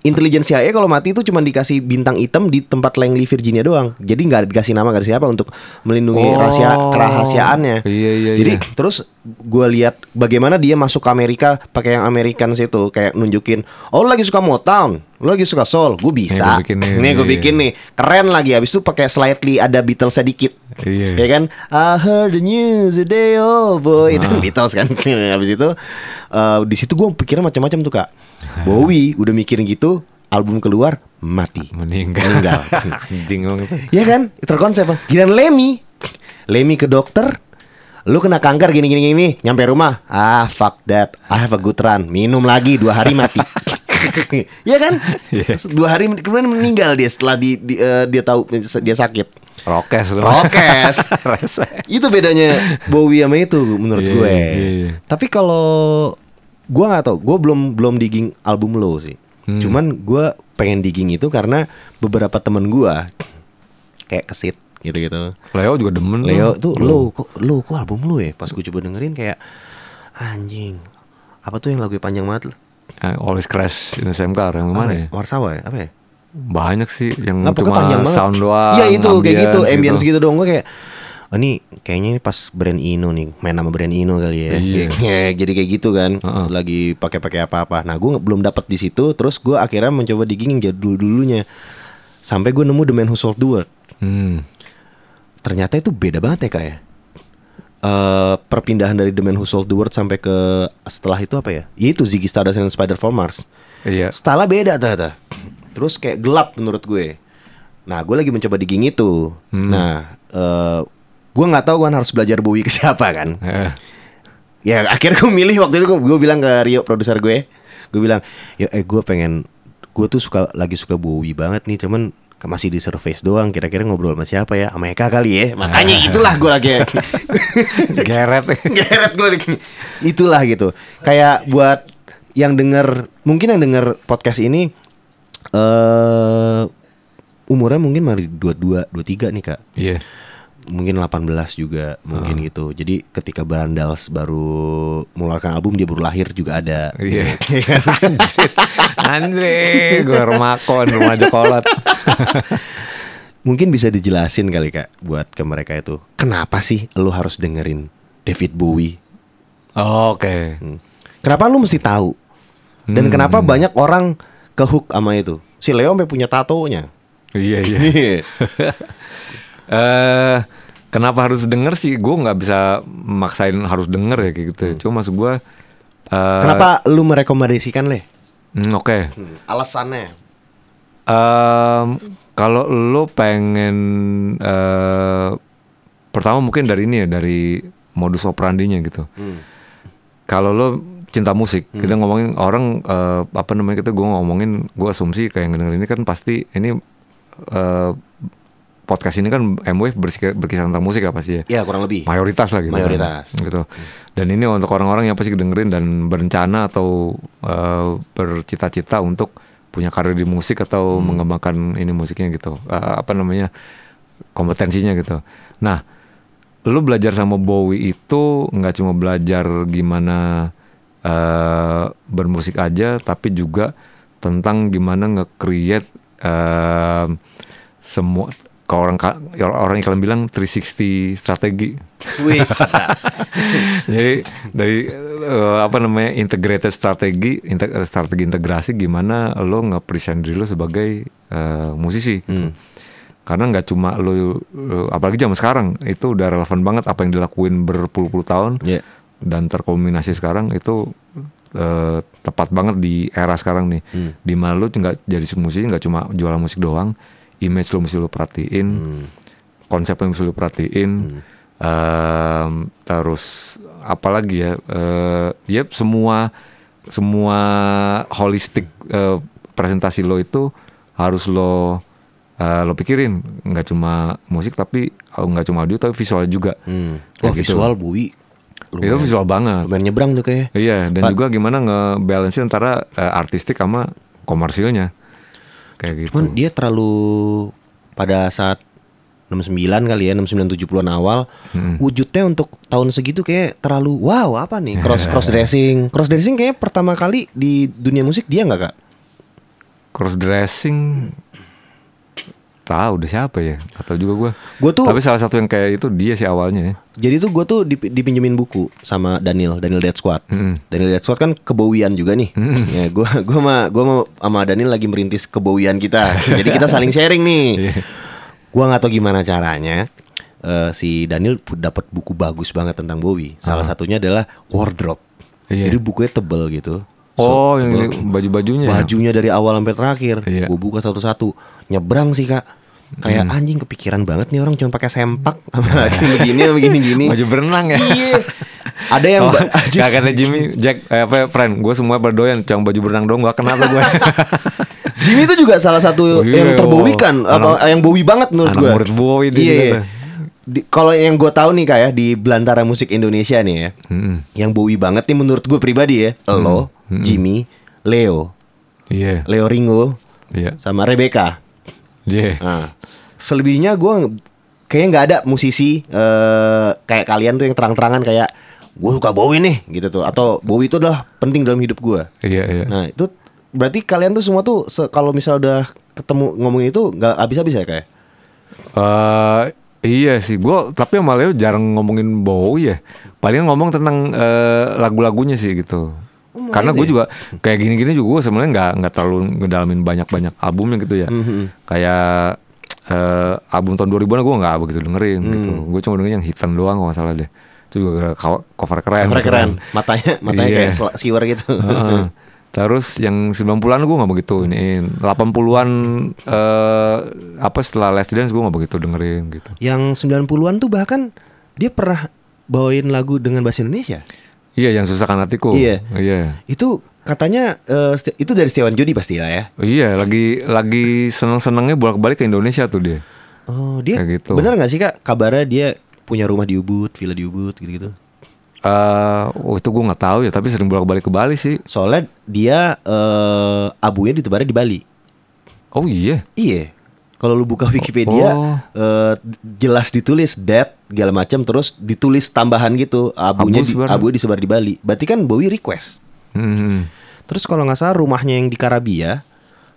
Intelijen CIA kalau mati itu cuma dikasih bintang hitam di tempat Langley Virginia doang. Jadi nggak dikasih nama nggak dikasih apa untuk melindungi Oh. rahasia kerahasiaannya. Iya, iya, Jadi iya. terus gue lihat bagaimana dia masuk ke Amerika pakai yang American itu kayak nunjukin, oh lagi suka Motown, lu lagi suka soul, gue bisa. Nih, gua bikin nih, nih gue iya. bikin nih, keren lagi. Habis itu pakai slightly ada Beatles sedikit. Iya. Ya kan? I heard the news today, oh boy. Itu kan Beatles kan. Habis itu eh, di situ gue pikirnya macam-macam tuh kak. Bowie udah mikirin gitu, album keluar mati. Meninggal. Meninggal. Anjing banget. Ya kan? Terkonsep. Giliran Lemmy. Lemmy ke dokter. Lu kena kanker gini gini gini. Nyampe rumah. Ah fuck that. I have a good run. Minum lagi dua hari mati. ya kan? Dua hari kemudian meninggal dia setelah di, di- eh, dia tahu dia sakit. Rokes. Rese. itu bedanya Bowie sama itu menurut Iya, gue. iya, iya. Tapi kalau gue nggak tahu, gue belum belum digging album lo sih. Hmm. Cuman gue pengen digging itu karena beberapa temen gue kayak kesit gitu-gitu. Leo juga demen. Leo tuh. tuh lo kok lo kok album lo ya? Pas gue coba dengerin kayak anjing. Apa tuh yang lagu panjang banget? Eh, Always Crash in SMK yang mana ya? ya? Warsawa ya? Apa ya? Banyak sih yang pokoknya cuma panjang banget. sound doang. Iya itu kayak gitu, ambience ambience gitu dong. Gue kayak oh, ini kayaknya ini pas brand Ino nih, main nama brand Ino kali ya. Iya. Kayak- jadi kayak gitu kan. Heeh. Lagi pakai-pakai apa-apa. Nah, gue belum dapat di situ. Terus gue akhirnya mencoba digging yang jadul dulunya. Sampai gue nemu The Man Who Sold the World. Hmm. Ternyata itu beda banget ya kak Eh, perpindahan dari The Man Who Sold the World sampai ke setelah itu apa ya? Yaitu Ziggy Stardust dan Spider for Mars. Iya. Style beda ternyata. Terus kayak gelap menurut gue. Nah, gue lagi mencoba digging itu. Hmm. Nah, eh gue nggak tahu kan harus belajar Bowie ke siapa kan. Eh, Ya akhirnya gue milih waktu itu gue, gue bilang ke Rio produser gue, gue bilang, ya eh gue pengen, gue tuh suka lagi suka Bowie banget nih, cuman masih di surface doang. Kira-kira ngobrol sama siapa ya? Sama Eka kali ya. Makanya itulah gue lagi. Geret. Geret gue lagi. Itulah gitu. Kayak buat yang denger, mungkin yang denger podcast ini eh umurnya mungkin mari 22, 23 nih Kak. Iya. Mungkin 18 juga mungkin gitu. Jadi ketika Barandals baru mengeluarkan album dia baru lahir juga ada. Iya. Anjir. Anjir, gue remakon rumah Jokolot. Mungkin bisa dijelasin kali Kak buat ke mereka itu. Kenapa sih lu harus dengerin David Bowie? Oke. Hmm. Kenapa lu mesti tahu? Dan Hmm. kenapa banyak orang ke hook sama itu? Si Leo sampai punya tatonya. Iya iya. Eh, kenapa harus denger sih? Gue nggak bisa maksain harus denger ya kayak gitu. Cuma maksud gue. eh, Kenapa lu merekomendasikan le? hmm, Oke. Alasannya? Em, kalau lo pengen eh pertama mungkin dari ini ya dari modus operandinya gitu. Kalau lo cinta musik, kita ngomongin orang eh, apa namanya kita gue ngomongin gue asumsi kayak yang denger ini kan pasti ini eh, podcast ini kan M-Wave berkisah, berkisah tentang musik apa sih ya? Ya kurang lebih. mayoritas lah gitu kan. Mayoritas. gitu dan ini untuk orang-orang yang pasti dengerin dan berencana atau eh, bercita-cita untuk punya karir di musik atau Hmm. mengembangkan ini musiknya gitu Eh, apa namanya kompetensinya gitu nah lu belajar sama Bowie itu nggak cuma belajar gimana eh, bermusik aja tapi juga tentang gimana nge-create eh, semua kalau orang orang yang kalian bilang 360 strategi Wis. jadi dari eh, apa namanya integrated strategi inte- eh, strategi integrasi gimana lo nge-present diri lo sebagai eh, musisi gitu. karena nggak cuma lo apalagi zaman sekarang itu udah relevan banget apa yang dilakuin berpuluh-puluh tahun Ya. dan terkombinasi sekarang itu eh, tepat banget di era sekarang nih di mana lo nggak jadi musisi nggak cuma jualan musik doang image lo mesti lo perhatiin konsep yang mesti lo perhatiin Em, terus apalagi ya? Eh, ya semua semua holistik eh, presentasi lo itu harus lo eh, lo pikirin nggak cuma musik tapi oh, nggak cuma audio tapi visual juga. Hmm. Wah gitu. visual Bowie Itu visual banget. lumayan nyebrang tuh kayak. Iya, dan Pak- juga gimana ngebalance antara eh, artistik sama komersilnya. Kayak gitu. Cuman dia terlalu pada saat 69 kali ya 69 70-an awal wujudnya untuk tahun segitu kayak terlalu wow apa nih? Cross cross dressing. Cross dressing kayak pertama kali di dunia musik dia nggak kak? Cross dressing tahu udah siapa ya atau juga gua Gua tuh- tapi salah satu yang kayak itu dia sih awalnya ya jadi tuh gue tuh dip- dipinjemin buku sama Daniel Daniel Dead Squad. Daniel Dead Squad kan kebowian juga nih ya gue gua sama gua sama, sama Daniel lagi merintis kebowian kita jadi kita saling sharing nih Iya. Gua nggak tahu gimana caranya eh, si Daniel dapat buku bagus banget tentang Bowie. Salah satunya adalah Wardrobe. Ah. Iya. Jadi bukunya tebel gitu. oh yang baju-bajunya ya? bajunya dari awal sampai terakhir. Iya. Gue buka satu-satu. Nyebrang sih kak. Kayak anjing kepikiran banget nih orang cuma pakai sempak sama gini begini begini gini. baju berenang ya Iya. Ada yang Oh, gak kata Jimmy, Jack, eh, apa, friend, gue semua berdoyan, cuma baju berenang doang, gak kenapa gue. Jimmy itu juga salah satu Oh, iya, yang terbowikan oh. apa yang Bowie banget menurut anak gue. murid Bowie dia Iya. iya. Kalau yang gue tahu nih kayak di belantara musik Indonesia nih ya, Mm-mm. yang Bowie banget nih menurut gue pribadi ya, lo, Jimmy, Leo, Iya, Leo Ringo, iya, sama Rebecca. Iya. Nah, selebihnya gue kayaknya nggak ada musisi eh, kayak kalian tuh yang terang-terangan kayak gue suka Bowie nih gitu tuh atau Bowie itu adalah penting dalam hidup gue. Iya, iya. Nah itu berarti kalian tuh semua tuh kalau misal udah ketemu ngomongin itu nggak habis-habis ya kayak? Eh, iya sih, gue tapi sama Leo jarang ngomongin Bowie ya. Paling ngomong tentang eh, lagu-lagunya sih gitu. Oh, Karena gue gitu juga kayak gini-gini juga gue sebenarnya nggak nggak terlalu ngedalamin banyak-banyak albumnya gitu ya. Mhm. Kayak eh, album tahun 2000-an gue nggak begitu dengerin gitu. Hmm. Gue cuma dengerin yang hitam doang kalau nggak salah deh. Itu juga co- cover keren. Keren gitu keren, kan. matanya matanya Iya. kayak siwer gitu. Heeh. Terus yang 90-an gue gak begitu ini 80-an eh, apa setelah Last Dance gue gak begitu dengerin gitu. Yang 90-an tuh bahkan dia pernah bawain lagu dengan bahasa Indonesia. Iya yang susahkan hatiku. Iya. Iya. Itu katanya eh, Seti- itu dari Setiawan Judi pasti lah ya. Iya lagi lagi seneng-senengnya bolak-balik ke Indonesia tuh dia. Oh, dia Kayak gitu. benar nggak sih Kak kabarnya dia punya rumah di Ubud, villa di Ubud gitu-gitu. Eh, oh, itu gue nggak tahu ya, tapi sering bolak-balik ke Bali sih. Soalnya dia eh abunya ditebarnya di Bali. Oh iya. Iya. Kalau lu buka Wikipedia Oh. eh, jelas ditulis dead segala macam terus ditulis tambahan gitu abunya Abu di, abu disebar di Bali. Berarti kan Bowie request. Hmm. Terus kalau nggak salah rumahnya yang di Karabia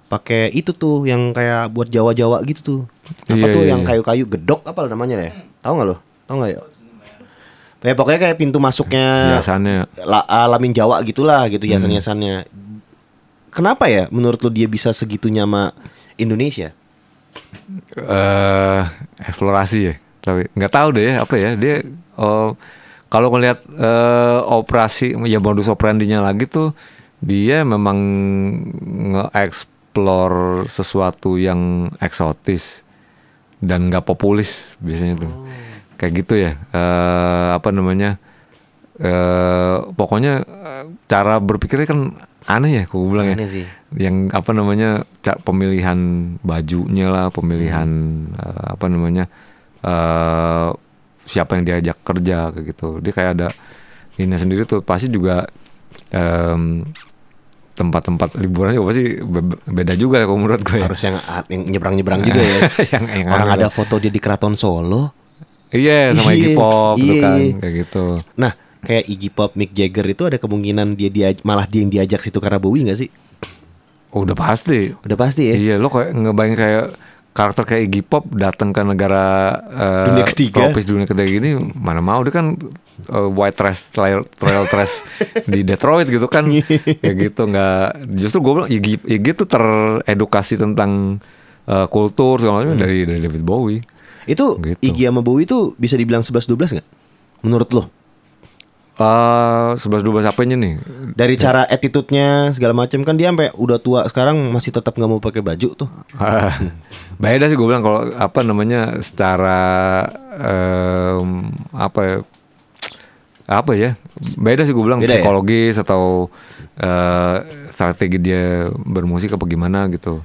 pakai itu tuh yang kayak buat Jawa-Jawa gitu tuh. Apa Iya, tuh iya, yang iya. kayu-kayu gedok apa namanya deh? Tahu nggak lo? Tahu nggak ya? Ya pokoknya kayak pintu masuknya Biasanya la- alamin Jawa gitulah gitu hiasan-hiasannya. Kenapa ya menurut lo dia bisa segitunya sama Indonesia? Eh eksplorasi ya. Tapi nggak tahu deh apa ya dia. oh, kalau ngelihat eh, operasi ya modus operandinya lagi tuh dia memang nge-explore sesuatu yang eksotis dan nggak populis biasanya tuh. Kayak gitu ya. Eh, apa namanya? eh pokoknya cara berpikirnya kan aneh ya, gue bilang ya Aneh sih. yang apa namanya pemilihan bajunya lah pemilihan eh, apa namanya eh siapa yang diajak kerja kayak gitu dia kayak ada ini sendiri tuh pasti juga em, tempat-tempat liburan juga pasti be- beda juga ya kalau menurut gue ya. Harus yang, nyebrang-nyebrang juga ya. yang, yang Orang ada foto dia di Keraton Solo. iya sama Iya, Iggy Pop gitu iya, kan kayak gitu Nah, kayak Iggy Pop, Mick Jagger itu ada kemungkinan dia dia malah dia yang diajak situ karena Bowie nggak sih? oh, udah pasti Udah pasti ya. Iya, lo kayak ngebayang kayak karakter kayak Iggy Pop datang ke negara eh, Dunia ketiga. tropis dunia ketiga gini mana mau dia kan eh, white trash trail, trail trash di Detroit gitu kan kayak gitu nggak justru gue bilang Iggy, Iggy tuh teredukasi tentang eh, kultur segala macam dari dari David Bowie Itu Gitu. Iggy sama Bowie itu bisa dibilang 11 12 nggak? Menurut lo? Eh, sebelas dua belas apanya nih? Dari cara attitude-nya segala macam kan dia sampai udah tua sekarang masih tetap nggak mau pakai baju tuh. Beda sih gue bilang kalau apa namanya secara em, apa ya, apa ya beda sih gue bilang Beda ya? psikologis atau eh, strategi dia bermusik apa gimana gitu.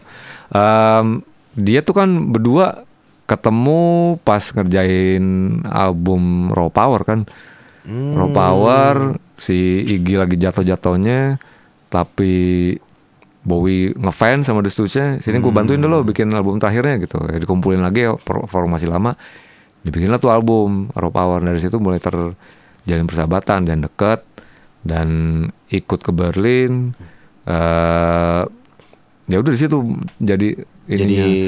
Em, dia tuh kan berdua ketemu pas ngerjain album Raw Power kan. Raw Power si Iggy lagi jatuh-jatuhnya tapi Bowie ngefans sama The Stooges sini gue bantuin dulu bikin album terakhirnya gitu. Ya, dikumpulin lagi ya for- formasi lama. Dibikinlah tuh album. Raw Power dari situ mulai terjalin persahabatan dan deket. Dan ikut ke Berlin. Eh ya udah di situ jadi ininya Jadi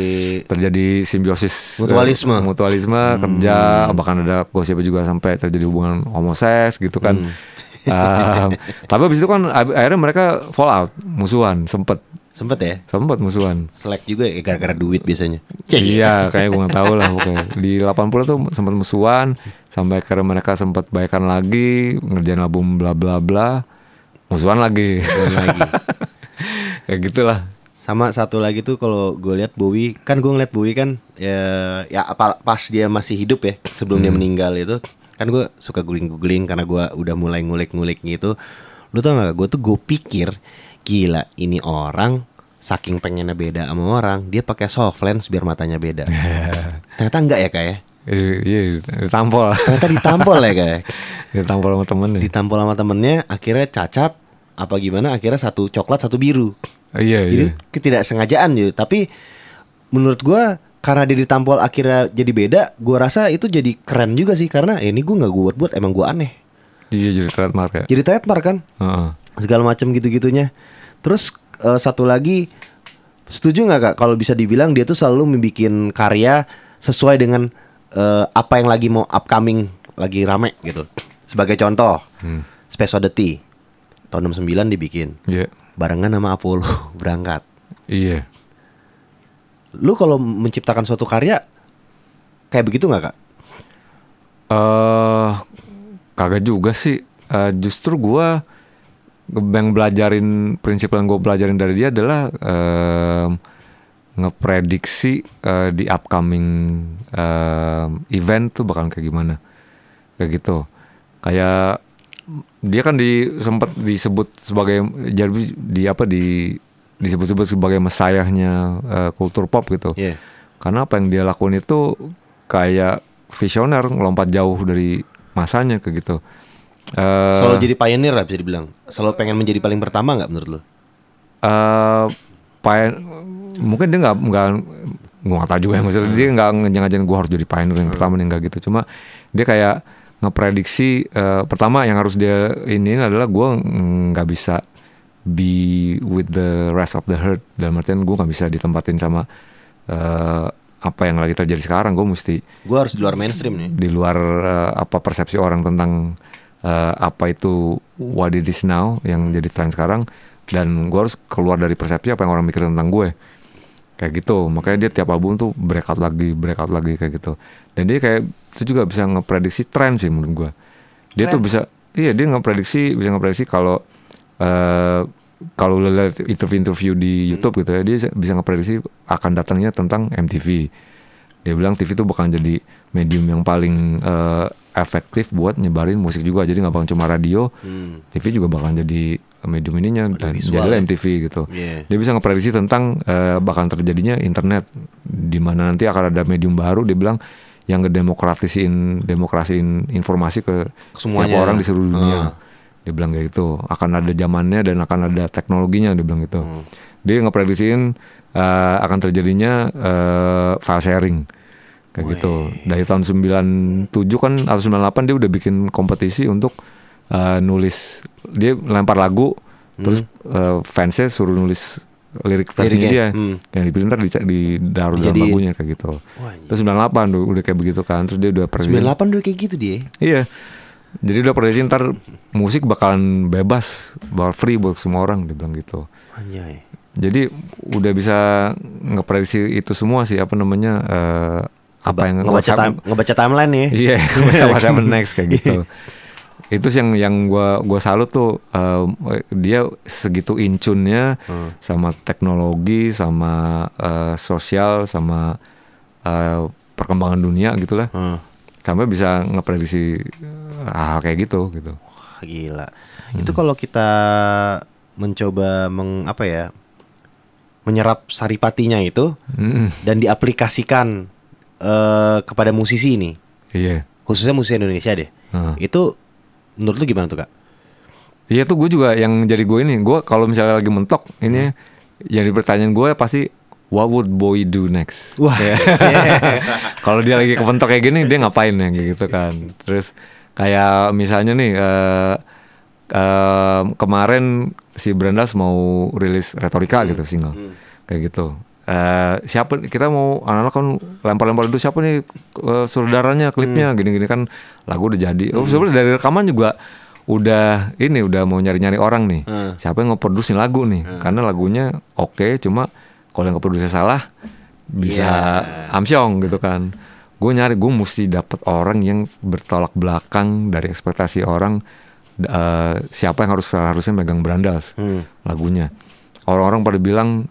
terjadi simbiosis Mutualisme. eh, mutualisme kerja bahkan ada gosip juga sampai terjadi hubungan homoseks gitu kan. Um, tapi habis itu kan akhirnya mereka fall out musuhan sempet. Sempet ya? Sempet musuhan. Selek juga ya gara-gara duit biasanya. iya kayak gue nggak tahu lah pokoknya. Di 80 tuh sempat musuhan sampai akhirnya mereka sempat baikan lagi ngerjain album bla bla bla musuhan lagi. Lagi. kayak gitulah Sama satu lagi tuh kalau gue lihat Bowie kan gue ngeliat Bowie kan ya ya apa pas dia masih hidup ya sebelum dia meninggal itu kan gue suka googling googling karena gue udah mulai ngulik-ngulik gitu. Lu tau gak? Gue tuh gue pikir gila ini orang saking pengennya beda sama orang dia pakai soft lens biar matanya beda. Ternyata enggak ya kak ya? iya ditampol Ternyata ditampol ya kak ya? ditampol sama temennya Ditampol sama temennya akhirnya cacat apa gimana akhirnya satu coklat satu biru. Iya Jadi iya ketidaksengajaan gitu. Tapi menurut gua karena dia ditampol akhirnya jadi beda, gua rasa itu jadi keren juga sih karena ya ini gua nggak gua buat-buat emang gua aneh. iya jadi trademark ya Jadi trademark kan Heeh. segala macam gitu-gitunya. Terus eh, satu lagi setuju nggak kak kalau bisa dibilang dia tuh selalu membuat karya sesuai dengan eh, apa yang lagi mau upcoming lagi rame gitu. Sebagai contoh, Hmm. Space Oddity tahun 69 dibikin iya barengan sama Apollo berangkat. iya Lu kalau menciptakan suatu karya kayak begitu nggak kak? eh kagak juga sih. Eh, justru gua yang belajarin prinsip yang gue belajarin dari dia adalah em, ngeprediksi eh, di upcoming em, event tuh bakal kayak gimana. Kayak gitu. Kayak dia kan di sempat disebut sebagai jadi di apa di disebut-sebut sebagai mesayahnya eh, kultur pop gitu. Iya. Karena apa yang dia lakuin itu kayak visioner ngelompat jauh dari masanya kayak gitu. Eh, Selalu jadi pioneer lah bisa dibilang. Selalu pengen menjadi paling pertama nggak menurut lu? eh pioneer- mungkin dia nggak nggak gue nggak tahu juga ya maksudnya dia nggak ngejangan gue harus jadi pioneer yang pertama nih nggak gitu cuma dia kayak ngeprediksi eh, pertama yang harus dia ini adalah gue nggak bisa be with the rest of the herd. Dalam artian gue nggak bisa ditempatin sama eh, apa yang lagi terjadi sekarang. Gue mesti Gue harus di luar mainstream nih. di luar eh, apa persepsi orang tentang eh, apa itu what it is now yang jadi tren sekarang. Dan gue harus keluar dari persepsi apa yang orang mikir tentang gue. Kayak gitu. Makanya dia tiap album tuh breakout lagi breakout lagi kayak gitu. Dan dia kayak itu juga bisa ngeprediksi tren sih menurut gue dia tuh bisa iya dia ngeprediksi bisa ngeprediksi kalau eh kalau lihat interview-interview di YouTube gitu ya dia bisa ngeprediksi akan datangnya tentang MTV dia bilang TV itu bakal jadi medium yang paling eh, efektif buat nyebarin musik juga jadi nggak bakal cuma radio Hmm. TV juga bakal jadi medium ininya dan jadilah ya. MTV gitu Iya. dia bisa ngeprediksi tentang eh, bakal terjadinya internet di mana nanti akan ada medium baru dia bilang yang ngedemokrasiin demokrasiin informasi ke Semuanya. setiap orang di seluruh dunia. Ah. dia bilang kayak gitu. Akan ada zamannya dan akan ada teknologinya dia bilang gitu. Hmm. dia ngeprediksiin eh, akan terjadinya eh, file sharing. Kayak gitu. Dari tahun 97 kan atau 98 dia udah bikin kompetisi untuk eh, nulis. Dia lempar lagu terus eh, fansnya suruh nulis lirik versi. Liriknya, dia hmm. yang dipilih ntar di, di dalam lagunya kayak gitu Wah, terus 98 udah, udah kayak begitu kan terus dia udah prediksi 98 udah kayak gitu dia. Iya. Jadi udah prediksi ntar musik bakalan bebas, bakal free buat semua orang dia bilang gitu. Anjay. Jadi udah bisa ngeprediksi itu semua sih apa namanya eh, apa Ngeba- yang ngebaca time, ngebaca timeline nih. Iya, what's happen next kayak gitu. itu sih yang yang gua gua salut tuh eh, dia segitu incunnya sama teknologi sama eh, sosial sama eh, perkembangan dunia gitulah Hmm. sampai bisa ngeprediksi hal kayak gitu gitu Wah, gila. Itu kalau kita mencoba meng apa ya? menyerap saripatinya itu Mm-mm. dan diaplikasikan eh, kepada musisi ini, iya khususnya musisi Indonesia deh. Heeh. Itu menurut lu gimana tuh, Kak? Iya tuh gue juga yang jadi gue ini gue kalau misalnya lagi mentok ini jadi pertanyaan gue pasti what would boy do next Wah. Ya. kalau dia lagi kepentok kayak gini dia ngapain ya kayak gitu kan terus kayak misalnya nih eh, eh, kemarin si Brandas mau rilis retorika gitu single kayak gitu Eh, siapa kita mau anak-anak kan lempar-lempar dulu siapa nih eh, saudaranya klipnya gini-gini kan lagu udah jadi. Oh sebenarnya dari rekaman juga udah ini udah mau nyari-nyari orang nih. Hmm. siapa yang ngeproduksi lagu nih? Karena lagunya oke cuma kalau yang ngeproduksi salah bisa Iya. amsyong gitu kan. Gue nyari gue mesti dapat orang yang bertolak belakang dari ekspektasi orang eh, siapa yang harus harusnya megang Brandas Hmm. lagunya. Orang-orang pada bilang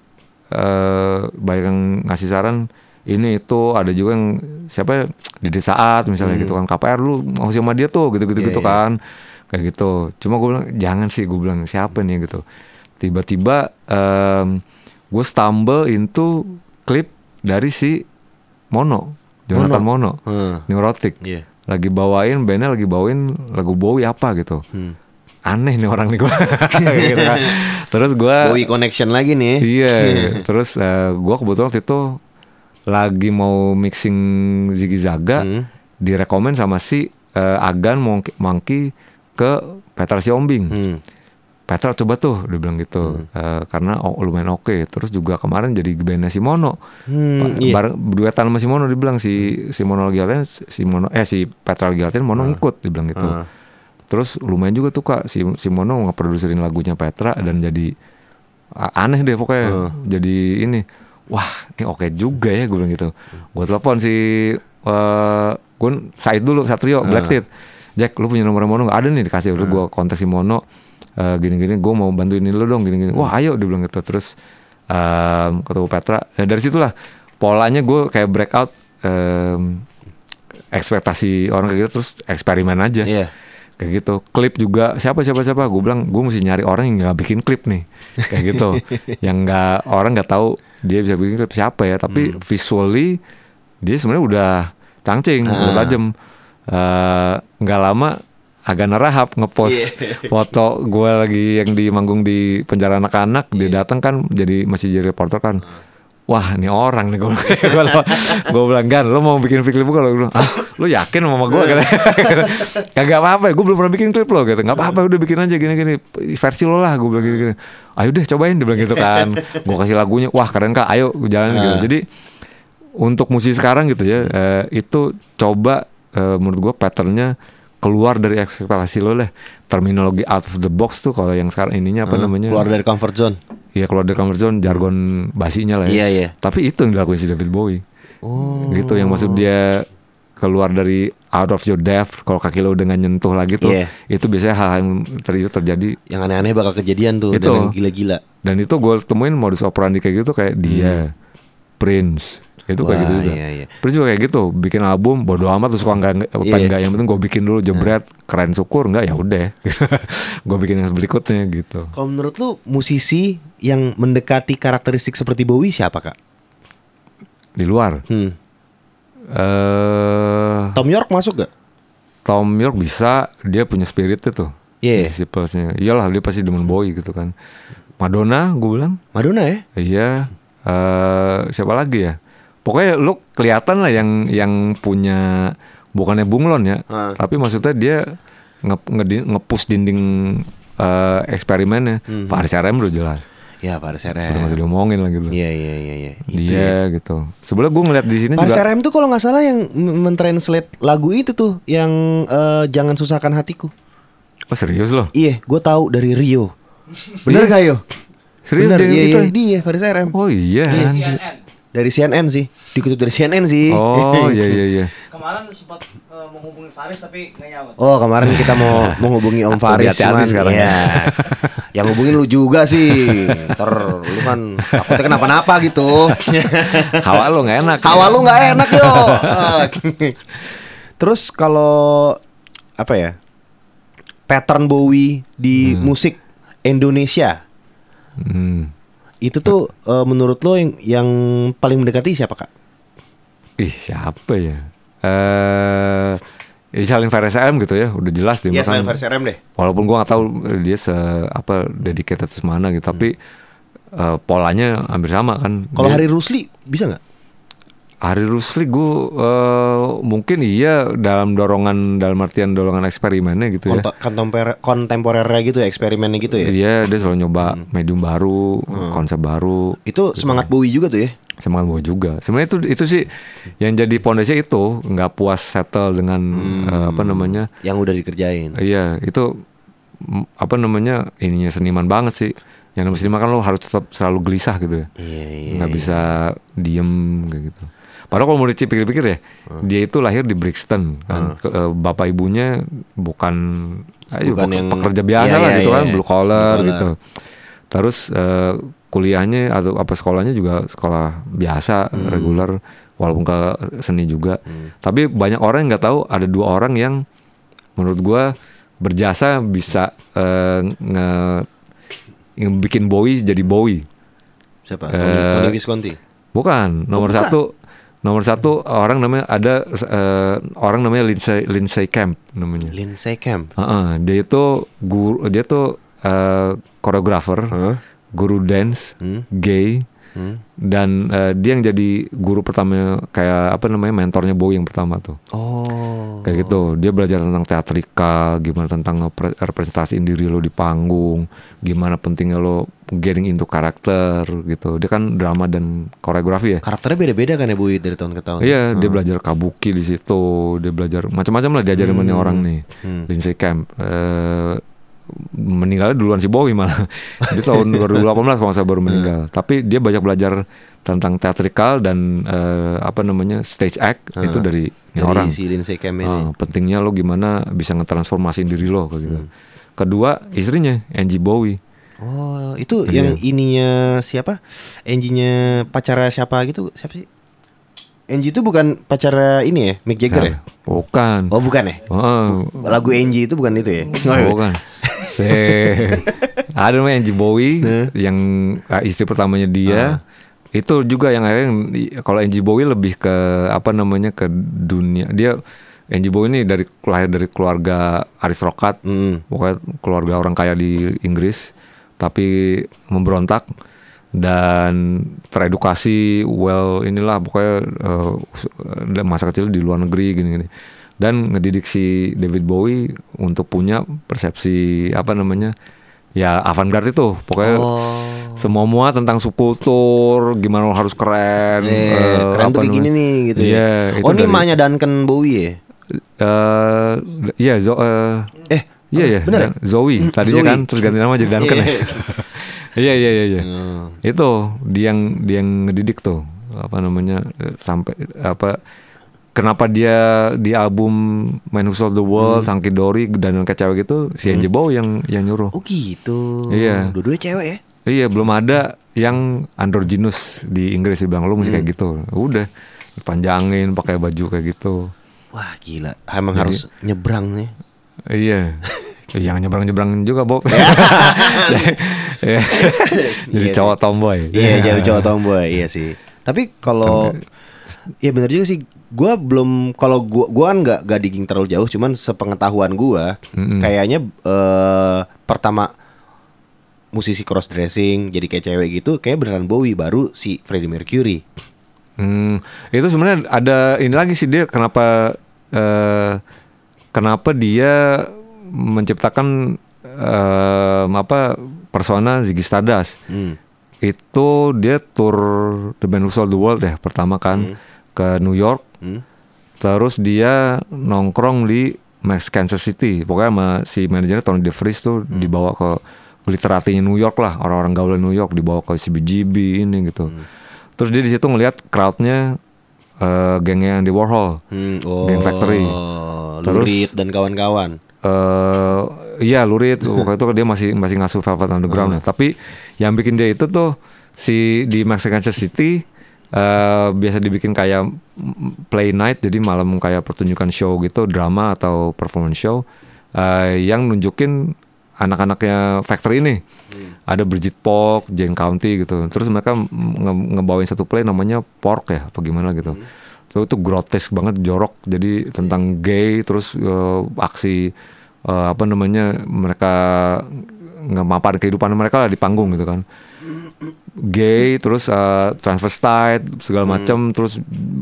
eh banyak yang ngasih saran ini itu ada juga yang siapa ya, di saat misalnya gitu kan. KPR lu mau sama dia tuh gitu gitu Iya, gitu iya. kan. Kayak gitu. Cuma gue bilang jangan sih gue bilang siapa nih gitu. Tiba-tiba em, gue stumble into klip dari si Mono Jonathan Mono, Hmm. Neurotic. Iya. lagi bawain bandnya lagi bawain lagu Bowie apa gitu. Hmm. Aneh nih orang nih gue gitu kan. terus gue Bowie connection lagi nih. Iya, terus eh, gua kebetulan waktu itu lagi mau mixing Ziggy Zaga, Hmm. direkomen sama si eh, Agan Monkey, Monkey ke Petra Siombing. Hmm. Petra coba tuh, dia bilang gitu, Eh, karena oh, lumayan oke. Terus juga kemarin jadi bandnya si Mono, Hmm, iya. bareng duetan sama si Mono, dia bilang si si Mono lagi latihan, si Mono eh si Petra lagi latihan, Mono ngikut, dia bilang gitu. Ah. Terus lumayan juga tuh kak si si Mono ngeproduserin lagunya Petra dan jadi aneh deh pokoknya. Hmm. Jadi ini wah ini oke juga ya gue bilang gitu. Gue telepon si eh gue Said dulu Satrio Black Teeth. Jack lu punya nomor Mono nggak ada nih dikasih udah gue kontak si Mono eh, gini-gini gue mau bantuin ini lu dong gini-gini. Wah ayo dia bilang gitu. Terus em, ketemu Petra. Nah, dari situlah polanya gue kayak breakout em, ekspektasi orang kayak gitu terus eksperimen aja Iya. Kayak gitu. Klip juga siapa siapa siapa? Gue bilang gue mesti nyari orang yang nggak bikin klip nih. Kayak gitu. Yang nggak orang nggak tahu dia bisa bikin klip siapa ya. Tapi visually dia sebenarnya udah cangcing udah tajam. Eh, nggak lama agak nerahap ngepost foto gue lagi yang di manggung di penjara anak-anak dia datang kan jadi masih jadi reporter kan Wah ini orang nih gue kalau gue bilang gan lo mau bikin klip gue kalau bilang ah lo yakin sama gue katanya kagak apa-apa gue belum pernah bikin klip lo gitu nggak apa-apa udah bikin aja gini-gini versi lo lah gue bilang gini-gini. Ayo deh cobain dia bilang gitu kan. Gue kasih lagunya wah keren kak ayo jalan gitu. Jadi untuk musisi sekarang gitu ya eh, itu coba eh, menurut gue patternnya keluar dari ekspektasi lo lah. Terminologi out of the box tuh kalau yang sekarang ininya apa namanya? Keluar dari comfort zone. Iya keluar dari comfort zone jargon basinya lah Iya, ya. iya. Tapi itu yang dilakuin si David Bowie. Oh. Gitu yang maksud dia keluar dari out of your depth kalau kaki lo nggak nyentuh lagi tuh. Iya. Itu biasanya hal yang ter- itu terjadi Yang aneh-aneh bakal kejadian tuh Itu. dan gila-gila. dan itu gue temuin modus operandi kayak gitu kayak dia Prince itu kayak Hmm. Wah, gitu juga. iya, iya. Prince juga kayak gitu bikin album bodo amat terus suka enggak apa Iya. Hmm. enggak yang penting gue bikin dulu jebret keren syukur enggak ya udah gue bikin yang berikutnya gitu Kalau menurut lu musisi yang mendekati karakteristik seperti Bowie siapa, Kak? di luar Hmm. eh Tom York masuk gak? Tom York bisa dia punya spirit itu Iya. disciplesnya iyalah dia pasti demen Bowie gitu kan Madonna gue bilang Madonna ya? iya eh siapa lagi ya pokoknya lu kelihatan lah yang yang punya bukannya bunglon ya Ah. tapi maksudnya dia nge, ngedi- nge-push dinding eh, eksperimennya Hmm. Pak Aris RM udah jelas Ya, Paris udah RM. nggak usah diomongin lah gitu Iya, iya, iya, iya. Itu dia ya. gitu sebenarnya gue ngeliat di sini Paris juga RM tuh kalau nggak salah yang mentranslate lagu itu tuh yang eh, jangan susahkan hatiku. oh serius loh Iya, gue tahu dari Rio. Bener gak yo? serius Bener, dia iya, gitu iya, dia Paris RM. oh iya anjir. Dari CNN sih, dikutip dari CNN sih. Oh iya iya iya. Kemarin sempat eh, menghubungi Faris tapi nggak nyaut. Oh kemarin kita mau menghubungi Om Faris hati-hati cuman sekarang ya. ya. Yang hubungin lu juga sih. Ntar lu kan takutnya kenapa-napa gitu. Hawa lo nggak enak. Hawa lu nggak enak yo. Terus kalau apa ya? Pattern Bowie di musik Indonesia Hmm. Itu tuh eh, menurut lo yang yang paling mendekati siapa kak? Ih siapa ya? Eh, ya salin Faris RM gitu ya, udah jelas dia. Iya selain versi RM deh. Walaupun gua nggak tahu eh, dia se apa dedicated semana gitu, tapi eh, polanya hampir sama kan. Kalau Hari Rusli bisa nggak? Hari Rusli gue mungkin iya dalam dorongan dalam artian dorongan eksperimennya gitu ya. Kontemporer kontemporernya gitu ya, eksperimennya gitu ya. Iya dia selalu nyoba medium baru, konsep baru, Itu semangat Bowie juga tuh ya. semangat gue juga. Sebenarnya itu itu sih yang jadi pondasi itu nggak puas settle dengan eh, apa namanya. Yang udah dikerjain. Iya itu apa namanya ininya seniman banget sih. Yang namanya seniman kan lo harus tetap selalu gelisah gitu ya. Iya iya. nggak bisa diem kayak gitu. Padahal kalau mau dipikir-pikir ya, dia itu lahir di Brixton kan. Ke- eh, bapak ibunya bukan, ayo, Bukan yang- pekerja biasa iya, lah iya, gitu kan, iya. blue collar Blue gitu. Terus eh, kuliahnya atau apa sekolahnya juga sekolah biasa, Hmm. reguler, walaupun ke seni juga. Tapi banyak orang yang nggak tahu ada dua orang yang menurut gua berjasa bisa eh, nge yang bikin Bowie jadi Bowie. Siapa? Tony, Tony Visconti. Bukan, nomor bukan. satu nomor satu orang namanya ada eh, orang namanya Lindsay Lindsay Camp namanya. Lindsay Camp. Heeh, dia itu guru dia tuh eh, koreografer, Hah? guru dance, Hmm. gay Hmm. dan eh, dia yang jadi guru pertama kayak apa namanya mentornya Bowie yang pertama tuh. Oh. Kayak gitu, dia belajar tentang teatrikal, gimana tentang representasiin diri lo di panggung, gimana pentingnya lo getting into karakter gitu. Dia kan drama dan koreografi ya. Karakternya beda-beda kan ya Bowie dari tahun ke tahun. Iya, dia belajar kabuki di situ, dia belajar macam-macam lah diajarin nih orang nih. Hmm. Lindsay Camp. Eh, meninggalnya duluan si Bowie malah. Dia tahun 2018 kalau salah baru meninggal. Tapi dia banyak belajar tentang teatrikal dan eh, apa namanya stage act itu dari Dari orang. si Lindsay Camp ini. Ah, pentingnya lo gimana bisa ngetransformasiin diri lo kayak gitu. Hmm. Kedua, istrinya Angie Bowie. Oh, itu Iya. yang ininya siapa? Angie-nya pacara siapa gitu? Siapa sih? Angie itu bukan pacara ini ya, Mick Jagger ya? Bukan. Oh, bukan ya? Oh, Lagu Angie itu bukan itu ya? bukan. Eh, ada namanya Angie Bowie Nah. yang ah, istri pertamanya dia. Itu juga yang akhirnya kalau Angie Bowie lebih ke apa namanya ke dunia. Dia Angie Bowie ini dari lahir dari keluarga aristokrat. Hmm. Pokoknya keluarga orang kaya di Inggris tapi memberontak dan teredukasi well inilah pokoknya us- masa kecil di luar negeri gini-gini dan ngedidik si David Bowie untuk punya persepsi apa namanya ya avant-garde itu pokoknya Oh. semua mua tentang subkultur gimana lo harus keren eh, keren tuh kayak gini nih gitu Iya, ya. itu Oh, ini dari- emaknya Duncan Bowie ya? eh iya zo eh, Eh, Iya iya, bener ya? Dan- Zoe tadinya Zoe. kan terus ganti nama jadi Duncan ya. Iya iya iya iya. Oh. Itu dia yang dia yang ngedidik tuh apa namanya eh, sampai apa kenapa dia di album Man Who Sold the World, Hmm. Hunky Dory dan kayak cewek gitu si Angie Bowie yang yang nyuruh. Oh gitu. Iya. Dua-duanya cewek ya? Iya belum ada yang androgynous di Inggris bilang lu mesti kayak Hmm. gitu. Udah panjangin pakai baju kayak gitu. Wah gila. Emang Jadi- harus nyebrang nih. Iya. Yang nyebrang-nyebrang juga Bob. Iya. Jadi Iya, cowok tomboy. Iya, jadi cowok tomboy, iya sih. Tapi kalau Iya bener juga sih. Gua belum kalau gua gua kan nggak nggak digging terlalu jauh, cuman sepengetahuan gua Mm-mm. kayaknya eh, pertama musisi cross dressing jadi kayak cewek gitu kayak beneran Bowie baru si Freddie Mercury. Hmm, itu sebenarnya ada ini lagi sih dia kenapa eh, kenapa dia menciptakan eh, apa persona Ziggy Stardust. Hmm. Itu dia tour The Band Who Sold the World ya pertama kan ke New York. Hmm. Terus dia nongkrong di Max Kansas City. Pokoknya sama si manajernya Tony DeVries tuh dibawa ke literatinya New York lah, orang-orang gaul New York dibawa ke CBGB ini gitu. Terus dia di situ ngelihat crowdnya eh, gengnya Andy Warhol. Hmm, oh, Gang Factory. Terus- Lurid dan kawan-kawan. eh iya Lurid waktu itu dia masih masih ngasuh Velvet Underground ya. Tapi yang bikin dia itu tuh si di Mexican City eh biasa dibikin kayak play night jadi malam kayak pertunjukan show gitu drama atau performance show eh yang nunjukin anak-anaknya factory ini. Ada Bridget Polk, Jane County gitu. Terus mereka nge- ngebawain satu play namanya Pork ya apa gimana gitu. Itu itu grotesk banget jorok. Jadi tentang gay terus eh, aksi eh, apa namanya mereka ngemapain kehidupan mereka lah di panggung gitu kan. Gay terus uh, transvestite segala macam terus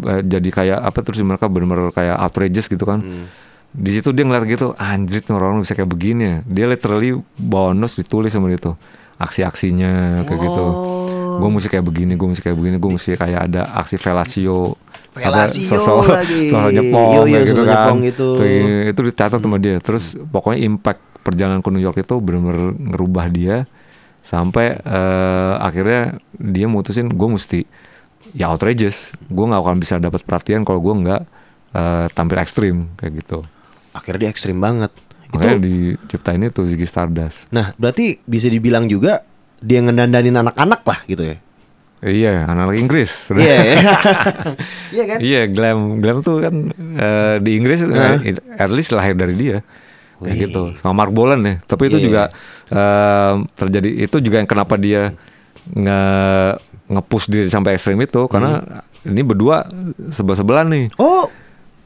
eh, jadi kayak apa terus mereka benar-benar kayak outrageous gitu kan di situ dia ngeliat gitu anjir nih orang bisa kayak begini ya. Dia literally bonus ditulis sama dia tuh. Aksi-aksinya kayak gitu. Gue mesti kayak begini gue mesti kayak begini gue mesti kayak ada aksi velasio Velasio sosok lagi. sosok nyepong Yo, yo, kayak gitu sosok kan. Itu. Tuh, itu dicatat sama dia. Terus pokoknya impact perjalanan ke New York itu benar-benar ngerubah dia sampai eh, akhirnya dia mutusin gue mesti ya outrageous. Gue nggak akan bisa dapat perhatian kalau gue nggak eh, tampil ekstrim kayak gitu Akhirnya dia ekstrim banget. makanya Itu diciptain itu Ziggy Stardust Nah, berarti bisa dibilang juga dia ngedandanin anak-anak lah gitu ya. iya anak Inggris Iya. Iya kan? Iya, glam glam tuh kan eh, di Inggris eh, at least lahir dari dia. Kayak Wih. gitu. Sama Mark Bolan ya. Tapi itu Iya. juga eh, terjadi itu juga yang kenapa dia nge nge-push diri sampai ekstrim itu karena Hmm. ini berdua sebelah-sebelahan nih. Oh,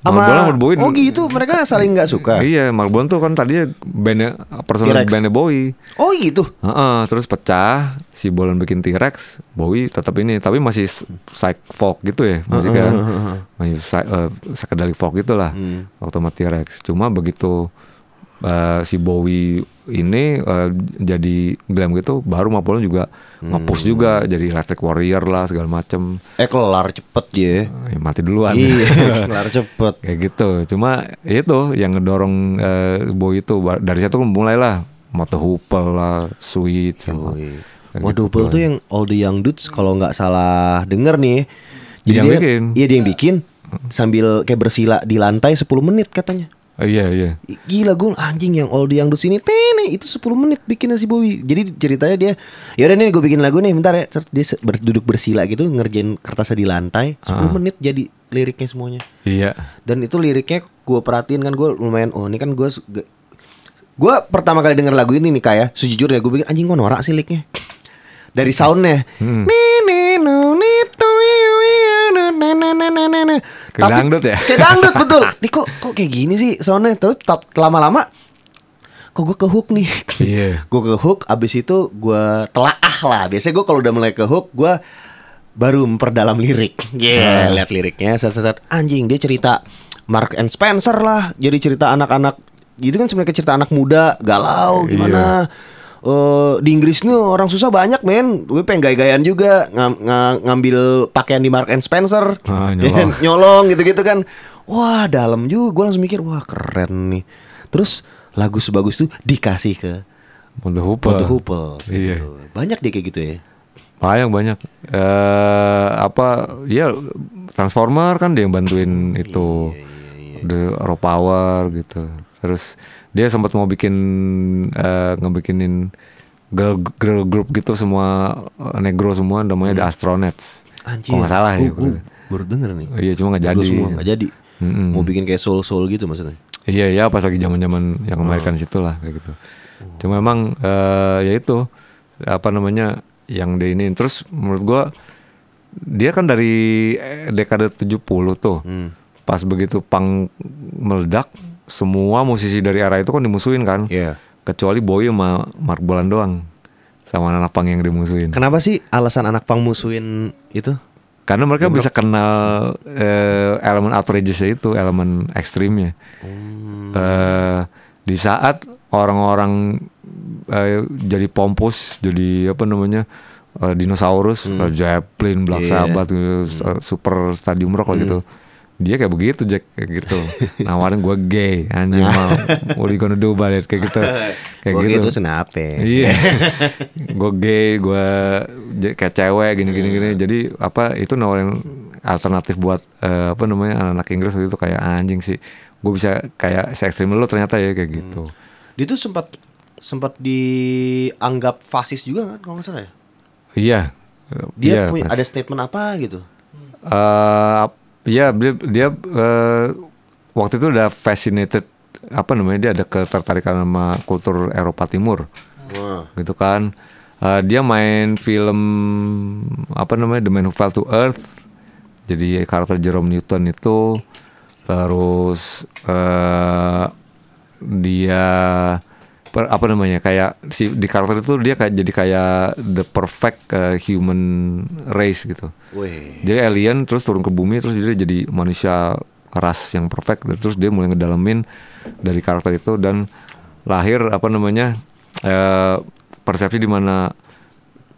Sama Bowie Oh gitu, mereka saling nggak suka. Iya, Mark Bolan tuh kan tadinya bandnya personal bandnya Bowie. Oh gitu. Heeh, terus pecah, si Bolan bikin T-Rex, Bowie tetap ini, tapi masih psych folk gitu ya, masih kan, masih psychedelic folk gitu lah, Hmm. waktu sama T-Rex. Cuma begitu eh, si Bowie ini eh, jadi glam gitu, baru Mark Bolan juga nge-push juga, jadi Electric Warrior lah segala macem, Eh kelar cepet dia. ya, mati duluan. Iya, kelar cepet. Kayak gitu. Cuma itu yang ngedorong eh, Bowie itu dari situ mulailah Moto Hoople lah, Sweet sama Waduh, gitu. tuh yang All the Young Dudes kalau nggak salah denger nih. Dia yang bikin. Iya dia yang bikin sambil kayak bersila di lantai 10 menit katanya. Oh, iya iya. Gila gue anjing yang the Young Dudes ini tene itu 10 menit bikinnya si Bowie. Jadi ceritanya dia ya udah nih gue bikin lagu nih bentar ya. Dia duduk bersila gitu ngerjain kertasnya di lantai 10 menit jadi liriknya semuanya. Iya. Dan itu liriknya gue perhatiin kan gue lumayan oh ini kan gue gue pertama kali denger lagu ini nih kayak sejujurnya gue bikin anjing gue norak sih liriknya dari soundnya Hmm. Ni, Kayak Tapi- dangdut ya? kayak dangdut betul. Nih kok kok kayak gini sih soundnya? Terus tap, lama-lama kok gue ke hook nih? Iya. gue ke hook abis itu gue telaah lah. Biasanya gue kalau udah mulai ke hook gue baru memperdalam lirik. Iya lihat liriknya set, set, set. anjing dia cerita Mark and Spencer lah. Jadi cerita anak-anak itu kan sebenarnya cerita anak muda galau gimana Eh, di Inggris nih orang susah banyak men Gue pengen gaya-gayaan juga ngam- nga- Ngambil pakaian di Mark and Spencer Ah, nyolong. nyolong gitu-gitu kan Wah dalam juga Gue langsung mikir Wah keren nih Terus lagu sebagus itu dikasih ke Moto Hoople. Moto Hoople Iya. gitu. Banyak deh kayak gitu ya Banyak banyak. Eh apa? Ya Transformer kan dia yang bantuin itu. The Raw Power gitu. Terus dia sempat mau bikin eh, ngebikinin girl girl group gitu semua eh, negro semua namanya The Astronauts. Anjir Kalau nggak salah ya. Gua- gua baru denger nih Iya cuma nggak jadi. semua nggak jadi Mm-mm. Mau bikin kayak soul-soul gitu maksudnya Iya iya pas lagi zaman zaman yang American situ lah kayak gitu. Cuma emang eh, ya itu apa namanya yang dia ini terus menurut gua dia kan dari dekade 70 tuh. Hmm. Pas begitu pang meledak semua musisi dari era itu kan dimusuhin kan. Iya Kecuali Bowie sama Mark Bolan doang. Sama anak pang yang dimusuhin. Kenapa sih alasan anak pang musuhin itu? Karena mereka bisa kenal eh, elemen outrageous itu, elemen ekstrimnya. Eh, di saat orang-orang eh, jadi pompus, jadi apa namanya eh, dinosaurus, Led Zeppelin, Black Iya. Sabbath, gitu, Super Stadium Rock lah gitu, dia kayak begitu Jack kayak gitu nawarin gue gay anjing mau what you gonna do about it kayak gitu kayak Gua gitu kenapa? Iya, gue gay, gue kayak cewek gini gini gini. Jadi apa itu nawarin alternatif buat eh, apa namanya anak-anak Inggris waktu itu kayak anjing sih. Gue bisa kayak se ekstrim lo ternyata ya kayak gitu. Dia tuh sempat sempat dianggap fasis juga kan kalau nggak salah ya? Iya. Dia iya, punya ada statement apa gitu? Eh, Iya, dia, dia eh, waktu itu udah fascinated apa namanya dia ada ketertarikan sama kultur Eropa Timur. Wah. gitu kan Eh, dia main film apa namanya The Man Who Fell to Earth jadi karakter Jerome Newton itu terus eh dia per- apa namanya kayak si di karakter itu dia kayak jadi kayak the perfect eh, human race gitu Weh. jadi alien terus turun ke bumi terus dia jadi manusia ras yang perfect dan terus dia mulai ngedalamin dari karakter itu dan lahir apa namanya eh, persepsi di mana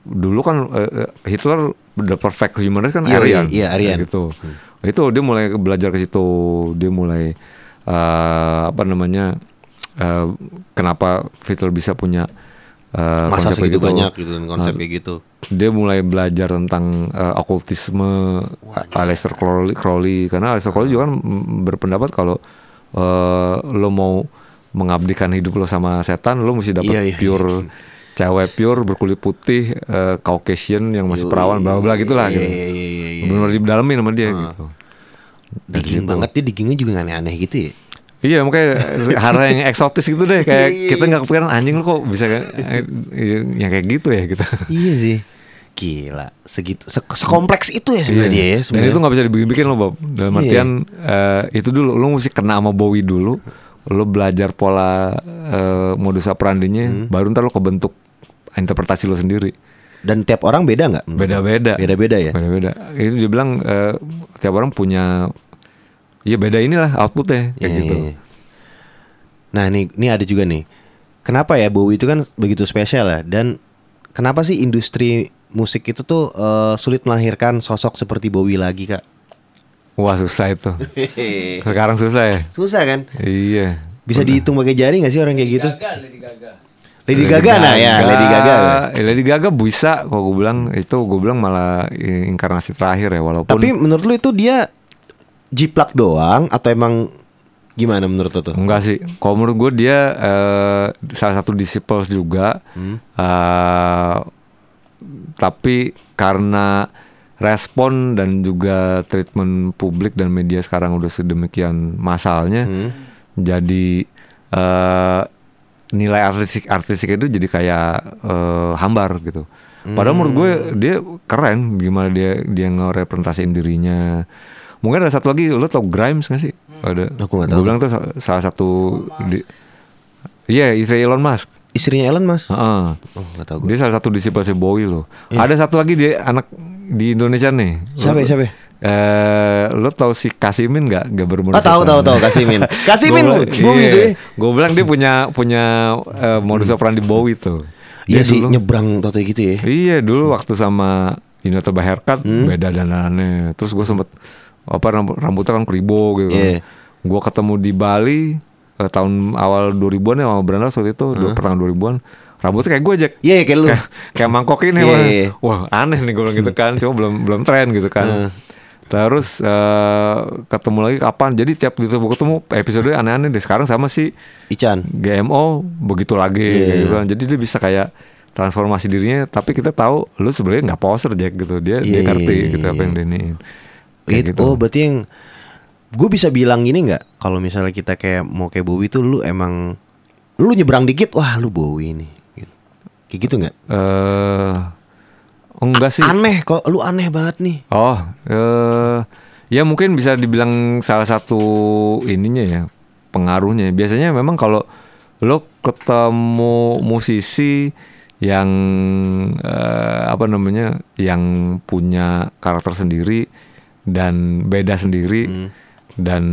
dulu kan eh, Hitler the perfect human race kan Iya, Aryan, iya, Aryan. Gitu itu dia mulai belajar ke situ dia mulai eh, apa namanya eh, kenapa Hitler bisa punya eh, Masa segitu gitu. banyak gitu dan konsep Nah, kayak gitu. dia mulai belajar tentang eh, okultisme Aleister Crowley, Crowley karena Aleister Crowley juga kan berpendapat kalau eh, lo mau mengabdikan hidup lo sama setan lo mesti dapat Iya, iya, pure cewek pure berkulit putih eh, Caucasian yang masih perawan bla bla gitulah Iya, gitu iya, iya, iya, iya. benar didalamin sama dia gitu Dari situ. banget dia diggingnya juga aneh-aneh gitu ya. Iya makanya hal yang eksotis gitu deh kayak Iya, iya, kita nggak kepikiran anjing lo kok bisa kayak yang kayak gitu ya gitu. iya sih. Gila, segitu se sekompleks itu ya sebenarnya dia ya Iya. Dan itu nggak bisa dibikin-bikin loh Bob. Dalam Iya. artian eh, itu dulu lo mesti kena sama Bowie dulu. Lo belajar pola eh, modus operandinya, Hmm. baru ntar lo kebentuk interpretasi lo sendiri. Dan tiap orang beda nggak? Beda-beda. Beda-beda ya. Beda-beda. Itu dia bilang eh, tiap orang punya, ya beda inilah outputnya kayak Iya, gitu. iya, iya. Nah, nih ini ada juga nih. Kenapa ya Bowie itu kan begitu spesial ya dan kenapa sih industri musik itu tuh eh, sulit melahirkan sosok seperti Bowie lagi, Kak? Wah susah itu. Sekarang susah ya. Susah kan? Iya. Bisa dihitung pakai jari nggak sih orang kayak gitu? Gagal Lady Gaga. Lady Gaga nah ya, Lady Gaga. Eh, Lady Gaga bisa kalau gue bilang itu gue bilang malah inkarnasi terakhir ya walaupun Tapi menurut lu itu dia jiplak doang atau emang gimana menurut lu tuh? enggak sih. Kalau menurut gue dia eh, salah satu disciples juga. Hmm. Eh, tapi karena respon dan juga treatment publik dan media sekarang udah sedemikian masalnya, Hmm. jadi eh, nilai artistik artistik itu jadi kayak eh, hambar gitu. Padahal menurut gue Hmm. dia keren gimana dia dia ngerepresentasiin dirinya. Mungkin ada satu lagi lo tau Grimes gak sih? Ada. Hmm. Aku nggak Gue tahu bilang tuh sa- salah satu di- Iya, istri Elon Musk. Istrinya Elon Mas? Heeh. Oh, nggak tahu gue. Dia salah satu disiplin Bowie loh. Ada satu lagi dia anak di Indonesia nih. Iya. Siapa ya, siapa ya? Eh, lo tau si Kasimin nggak? Gak bermodus. Ah, tahu tahu tahu Kasimin. Kasimin Bowie iya. itu ya. Gue bilang dia punya punya eh, modus operandi Bowie tuh. Dia Iya sih dulu- nyebrang toto gitu ya. Iya dulu waktu sama Inoto Haircut Hmm. beda dandanannya. Terus gue sempet apa rambut rambutnya kan keribo gitu. Iya. Gue ketemu di Bali eh, tahun awal 2000-an ya sama Brandas waktu itu, dua pertengahan 2000-an. Rambutnya kayak gue Jack. Iya kayak lu. Kayak, kayak mangkok ini Iya, wah. iya. Wah, aneh nih gue bilang gitu kan. Cuma belum belum tren gitu kan. Hmm. Terus eh, ketemu lagi kapan? Jadi tiap gitu ketemu episode aneh-aneh deh. Sekarang sama si Ican. GMO begitu lagi kayak gitu iya. kan. Jadi dia bisa kayak transformasi dirinya tapi kita tahu lu sebenarnya nggak poser Jack gitu. Dia Iya, dia ngerti gitu apa yang dia iniin. Kayak Gitu. Oh berarti yang gue bisa bilang gini nggak? Kalau misalnya kita kayak mau kayak Bowie tuh lu emang lu nyebrang dikit, wah lu Bowie nih. Gitu. Kayak gitu nggak? Eh enggak sih. Aneh, kok lu aneh banget nih. Oh, eh ya mungkin bisa dibilang salah satu ininya ya pengaruhnya. Biasanya memang kalau lo ketemu musisi yang eh, apa namanya, yang punya karakter sendiri dan beda sendiri dan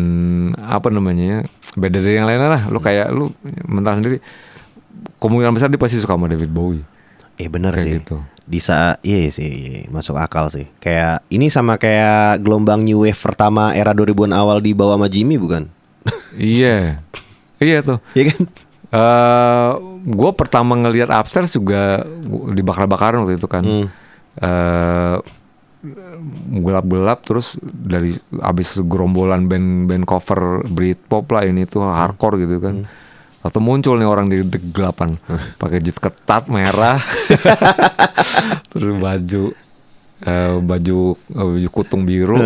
apa namanya, beda dari yang lain lah. Lo kayak lo mental sendiri. Kemungkinan besar dia pasti suka sama David Bowie. Iya bener Kayak sih. gitu. Di saat iya sih, iya, masuk akal sih. Kayak ini sama kayak gelombang new wave pertama era 2000-an awal di bawah sama Jimmy bukan? Iya. Iya tuh. Iya kan? eh gue pertama ngelihat upstairs juga dibakar-bakaran waktu itu kan. Hmm. Eh, gelap-gelap terus dari abis gerombolan band-band cover Britpop lah ini tuh hardcore gitu kan. Atau muncul nih orang di, di gelapan pakai jet ketat merah, terus baju eh, baju eh, baju kutung biru,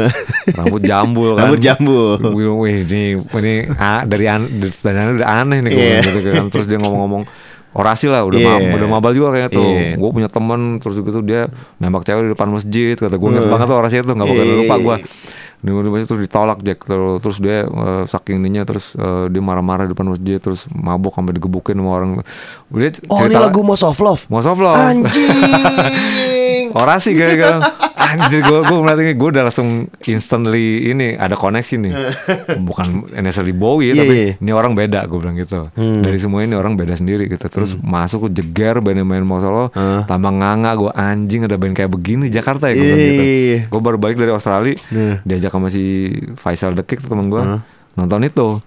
rambut jambul kan. Rambut jambul. Wih, ini ini ah, dari an, dari aneh udah aneh nih Iya. gitu kan. Terus dia ngomong-ngomong orasi lah udah Iya. ma- udah mabal juga kayaknya tuh. Iya. Gue punya temen terus gitu dia nembak cewek di depan masjid kata gue inget banget tuh orasi itu nggak bakal Iya. lupa gue. Di masjid terus ditolak Jack terus, terus dia eh, saking ininya terus eh, dia marah-marah di depan masjid terus mabuk sampai digebukin sama orang. Dia Oh ini lagu Most of Love. Most of Love. Anjing. orasi kayak gitu anjir gue gue melihat ini gue udah langsung instantly ini ada koneksi nih. Bukan necessarily Bowie Iya, tapi iya. ini orang beda gue bilang gitu. Dari semua ini orang beda sendiri gitu. Terus masuk gue jeger band yang main mau solo tambah nganga gue anjing ada band kayak begini Jakarta ya gue bilang gitu. Iya. gue baru balik dari Australia Nah. diajak sama si Faisal tuh temen gue nonton itu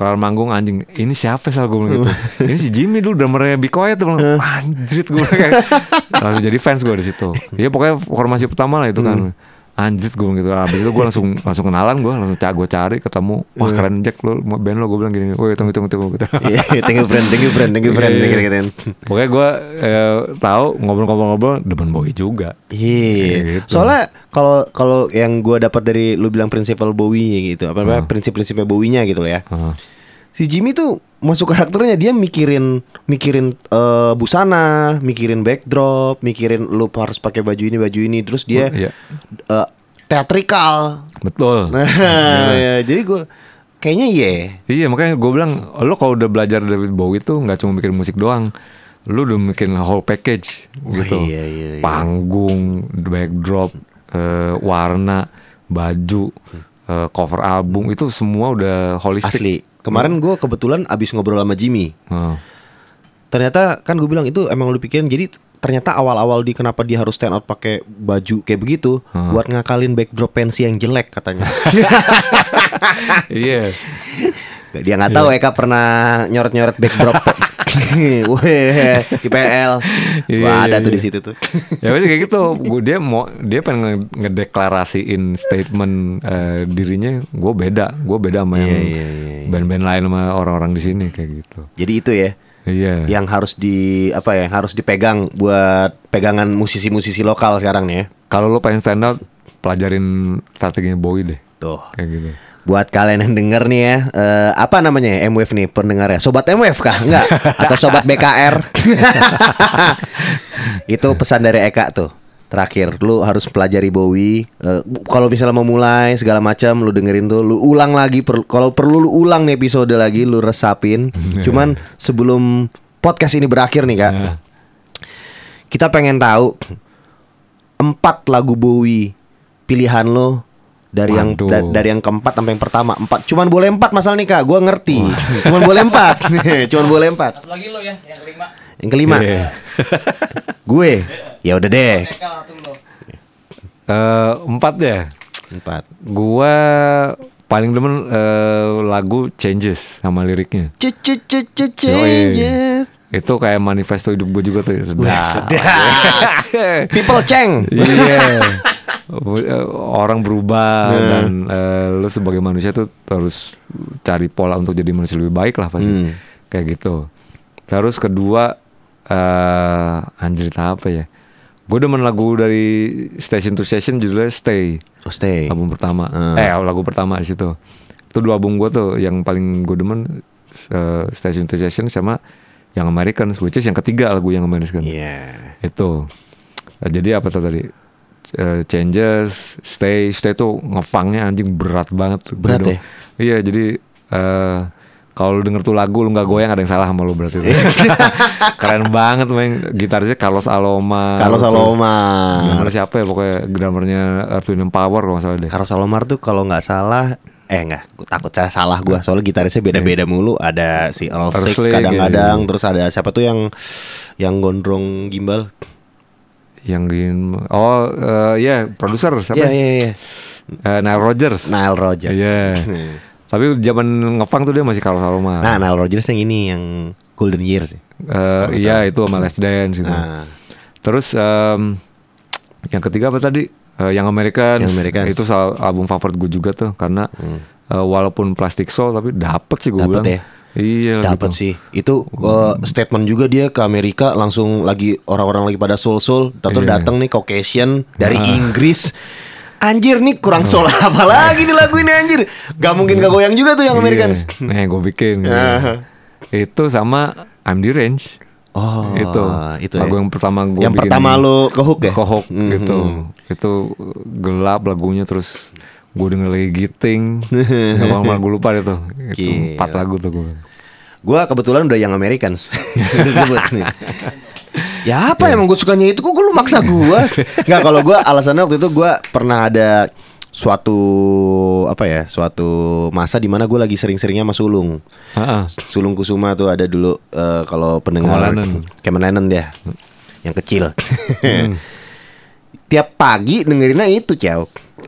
kelar manggung anjing. Ini siapa sal gue bilang gitu. Ini si Jimmy dulu drummernya Be Quiet tuh bilang anjrit gue kayak langsung jadi fans gue di situ. Ya pokoknya formasi pertama lah itu kan anjrit gue bilang gitu habis itu gue langsung langsung kenalan gue langsung cari gue cari ketemu wah keren Jack lo band lo gue bilang gini woi tunggu tunggu tunggu gitu Iya, thank you friend, thank you friend, thank you friend, Iya, iya. gitu-gituin. pokoknya gue eh, tahu ngobrol-ngobrol-ngobrol demen Bowie juga Iya. Gitu. Soalnya kalau kalau yang gue dapat dari lu bilang prinsipal Bowie gitu, apa apa prinsip-prinsipnya Bowie-nya gitu loh ya. Heeh. Si Jimmy tuh masuk karakternya dia mikirin mikirin eh, busana, mikirin backdrop, mikirin lu harus pakai baju ini baju ini, terus dia Oh, iya. eh, teatrikal. betul Nah, ya, jadi gue kayaknya iya. Iya makanya gue bilang lo kalau udah belajar David Bowie tuh nggak cuma bikin musik doang, lo udah bikin whole package gitu. iya, iya, iya. Panggung, backdrop, eh, warna, baju, eh, cover album itu semua udah holistik. Asli. Kemarin gue kebetulan abis ngobrol sama Jimmy. Heeh. ternyata kan gue bilang itu emang lu pikirin jadi ternyata awal-awal di kenapa dia harus stand out pakai baju kayak begitu buat ngakalin backdrop pensi yang jelek katanya. Iya. dia nggak tahu Eka pernah nyoret-nyoret backdrop. IPL. Iya, Wah, ada iya, tuh di iya. situ tuh. ya pasti kayak gitu. Dia mau dia pengen nge- ngedeklarasiin statement eh, dirinya. Gue beda, gue beda sama yang band-band lain sama orang-orang di sini kayak gitu. Jadi itu ya Iya. yang harus di apa ya harus dipegang buat pegangan musisi-musisi lokal sekarang nih ya. Kalau lo pengen stand out, pelajarin strateginya Bowie deh. Tuh. Kayak gitu. Buat kalian yang denger nih ya, eh, apa namanya ya MWF nih pendengarnya? Sobat MWF kah? Enggak? Atau sobat BKR? Itu pesan dari Eka tuh. Terakhir, lu harus pelajari Bowie. Bu- kalau misalnya mau mulai segala macam, lu dengerin tuh, lu ulang lagi. per- kalau perlu lu ulang nih episode lagi, lu resapin. Cuman sebelum podcast ini berakhir nih kak, kita pengen tahu empat lagu Bowie pilihan lo dari yang da- dari yang keempat sampai yang pertama empat cuman boleh empat masal nih kak gue ngerti cuman boleh empat cuman boleh empat Satu lagi lo ya, yang kelima. yang kelima Iya. gue ya udah deh. Eh, empat ya. empat Gua paling demen eh, lagu Changes sama liriknya. C c c c Yoi. changes Itu kayak manifesto hidup gue juga tuh. Sedap. people ceng Iya. Eh, Orang berubah dan eh, lu sebagai manusia tuh harus cari pola untuk jadi manusia lebih baik lah pasti. Hmm. Kayak gitu. Terus kedua eh anjir apa ya? Gue demen lagu dari Station to Station judulnya Stay. oh stay album pertama Hmm. eh lagu pertama di situ itu dua album gue tuh yang paling gue demen eh, Station to Station sama yang American which is yang ketiga lagu yang American iya itu Eh, jadi apa tuh tadi Eh, changes stay stay tuh ngefangnya anjing berat banget. Berat Gua ya? iya jadi eh kalau lu denger tuh lagu lu nggak goyang ada yang salah sama lu berarti keren banget main gitarisnya Carlos Aloma. Carlos Alomar drummer siapa ya pokoknya drummernya and Power kalau salah deh. Carlos Alomar tuh kalau nggak salah eh enggak, takut saya salah gua. Soalnya gitarisnya beda-beda mulu. Ada si Earl kadang-kadang, iya. terus ada siapa tuh yang yang gondrong gimbal? Yang gini Oh eh, ya produser siapa? Iya iya iya. Eh, Nile Rodgers. Nile Rodgers. Iya. Tapi zaman ngefang tuh dia masih Carlos Saloma. Nah, Nile Rodgers yang ini yang Golden Years. ya. Eh, iya itu sama Les Dance gitu. Nah, Terus em, yang ketiga apa tadi? Eh, yang American. Yang Americans. Itu album favorit gue juga tuh karena eh, walaupun Plastic Soul tapi dapet sih gue Hmm. Dapet bilang. ya? Iya. dapat gitu. sih. Itu uh, statement juga dia ke Amerika langsung lagi orang-orang lagi pada soul-soul, tahu Iya. datang nih Caucasian dari Inggris. Anjir nih kurang soul apa lagi nih lagu ini anjir. Gak mungkin gak goyang juga tuh yang Americans. Iya. Nih gue bikin. gitu. Ah. itu sama I'm the Range. Oh, itu. itu lagu ya. yang pertama gue Yang pertama lo ke hook ya? ke hook Mhm. gitu. Itu gelap lagunya terus gue denger lagi giting. Gak lama gue lupa itu. Itu empat lagu tuh gue. Gua kebetulan udah yang Americans. Ya apa emang gue sukanya itu kok lu maksa gua nggak kalau gua alasannya waktu itu gua pernah ada suatu apa ya suatu masa di mana gue lagi sering-seringnya sama sulung Heeh. sulung kusuma tuh ada dulu eh, kalau pendengar Kemen Lennon. Dia yang kecil tiap pagi dengerinnya itu cew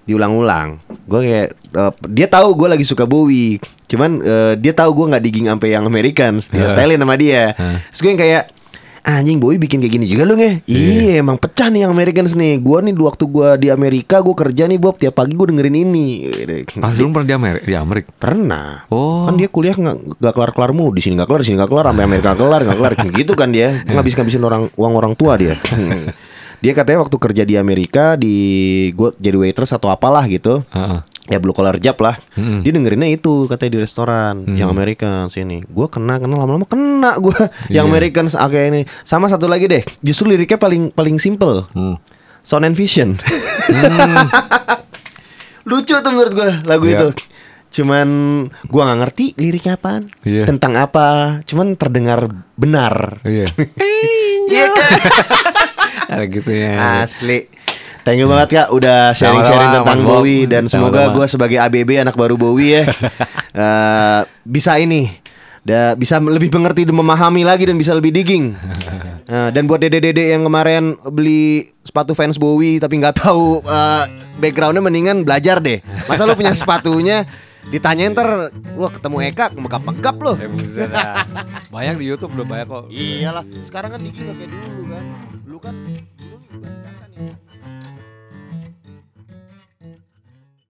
diulang-ulang gue kayak eh, dia tahu gue lagi suka Bowie. Cuman eh, dia tahu gue nggak digging sampai yang Americans dia telin sama dia. Terus gue yang kayak anjing Bowie bikin kayak gini juga lu nge? Iya. Emang pecah nih yang Americans nih. Gue nih waktu gue di Amerika gue kerja nih Bob. Tiap pagi gue dengerin ini. Ah, lu pernah di Amerika? Di Amerika? Pernah. Oh. Kan dia kuliah nggak nggak kelar kelar mulu. Di sini nggak kelar di sini nggak kelar sampai Amerika nggak kelar nggak kelar. Gitu kan dia. Ngabis ngabisin orang uang orang tua dia. dia katanya waktu kerja di Amerika di gue jadi waitress atau apalah gitu. Heeh. Ya blue collar job lah. Mm-mm. Dia dengerinnya itu katanya di restoran yang American sini. Gue kena kena lama-lama kena gue yang Iya. American kayak ini. Sama satu lagi deh. Justru liriknya paling paling simple. Hmm. Sound and Vision. Lucu tuh menurut gue lagu Iya. itu. Cuman gua nggak ngerti liriknya apaan, Iya. tentang apa. Cuman terdengar benar. Iya. Iya kan? Ada gitu ya. Asli. Thank you banget kak udah sharing-sharing tentang Mas Bob. Bowie dan semoga gue sebagai ABB anak baru Bowie ya eh, bisa ini, da, bisa lebih mengerti dan memahami lagi dan bisa lebih digging. Eh, dan buat dede-dede yang kemarin beli sepatu fans Bowie tapi nggak tahu eh, backgroundnya mendingan belajar deh. Masa lu punya sepatunya ditanyain ntar wah ketemu Eka megap-megap buset dah. Banyak di YouTube udah banyak kok. Iyalah, sekarang kan digging nggak kayak dulu kan. Lu kan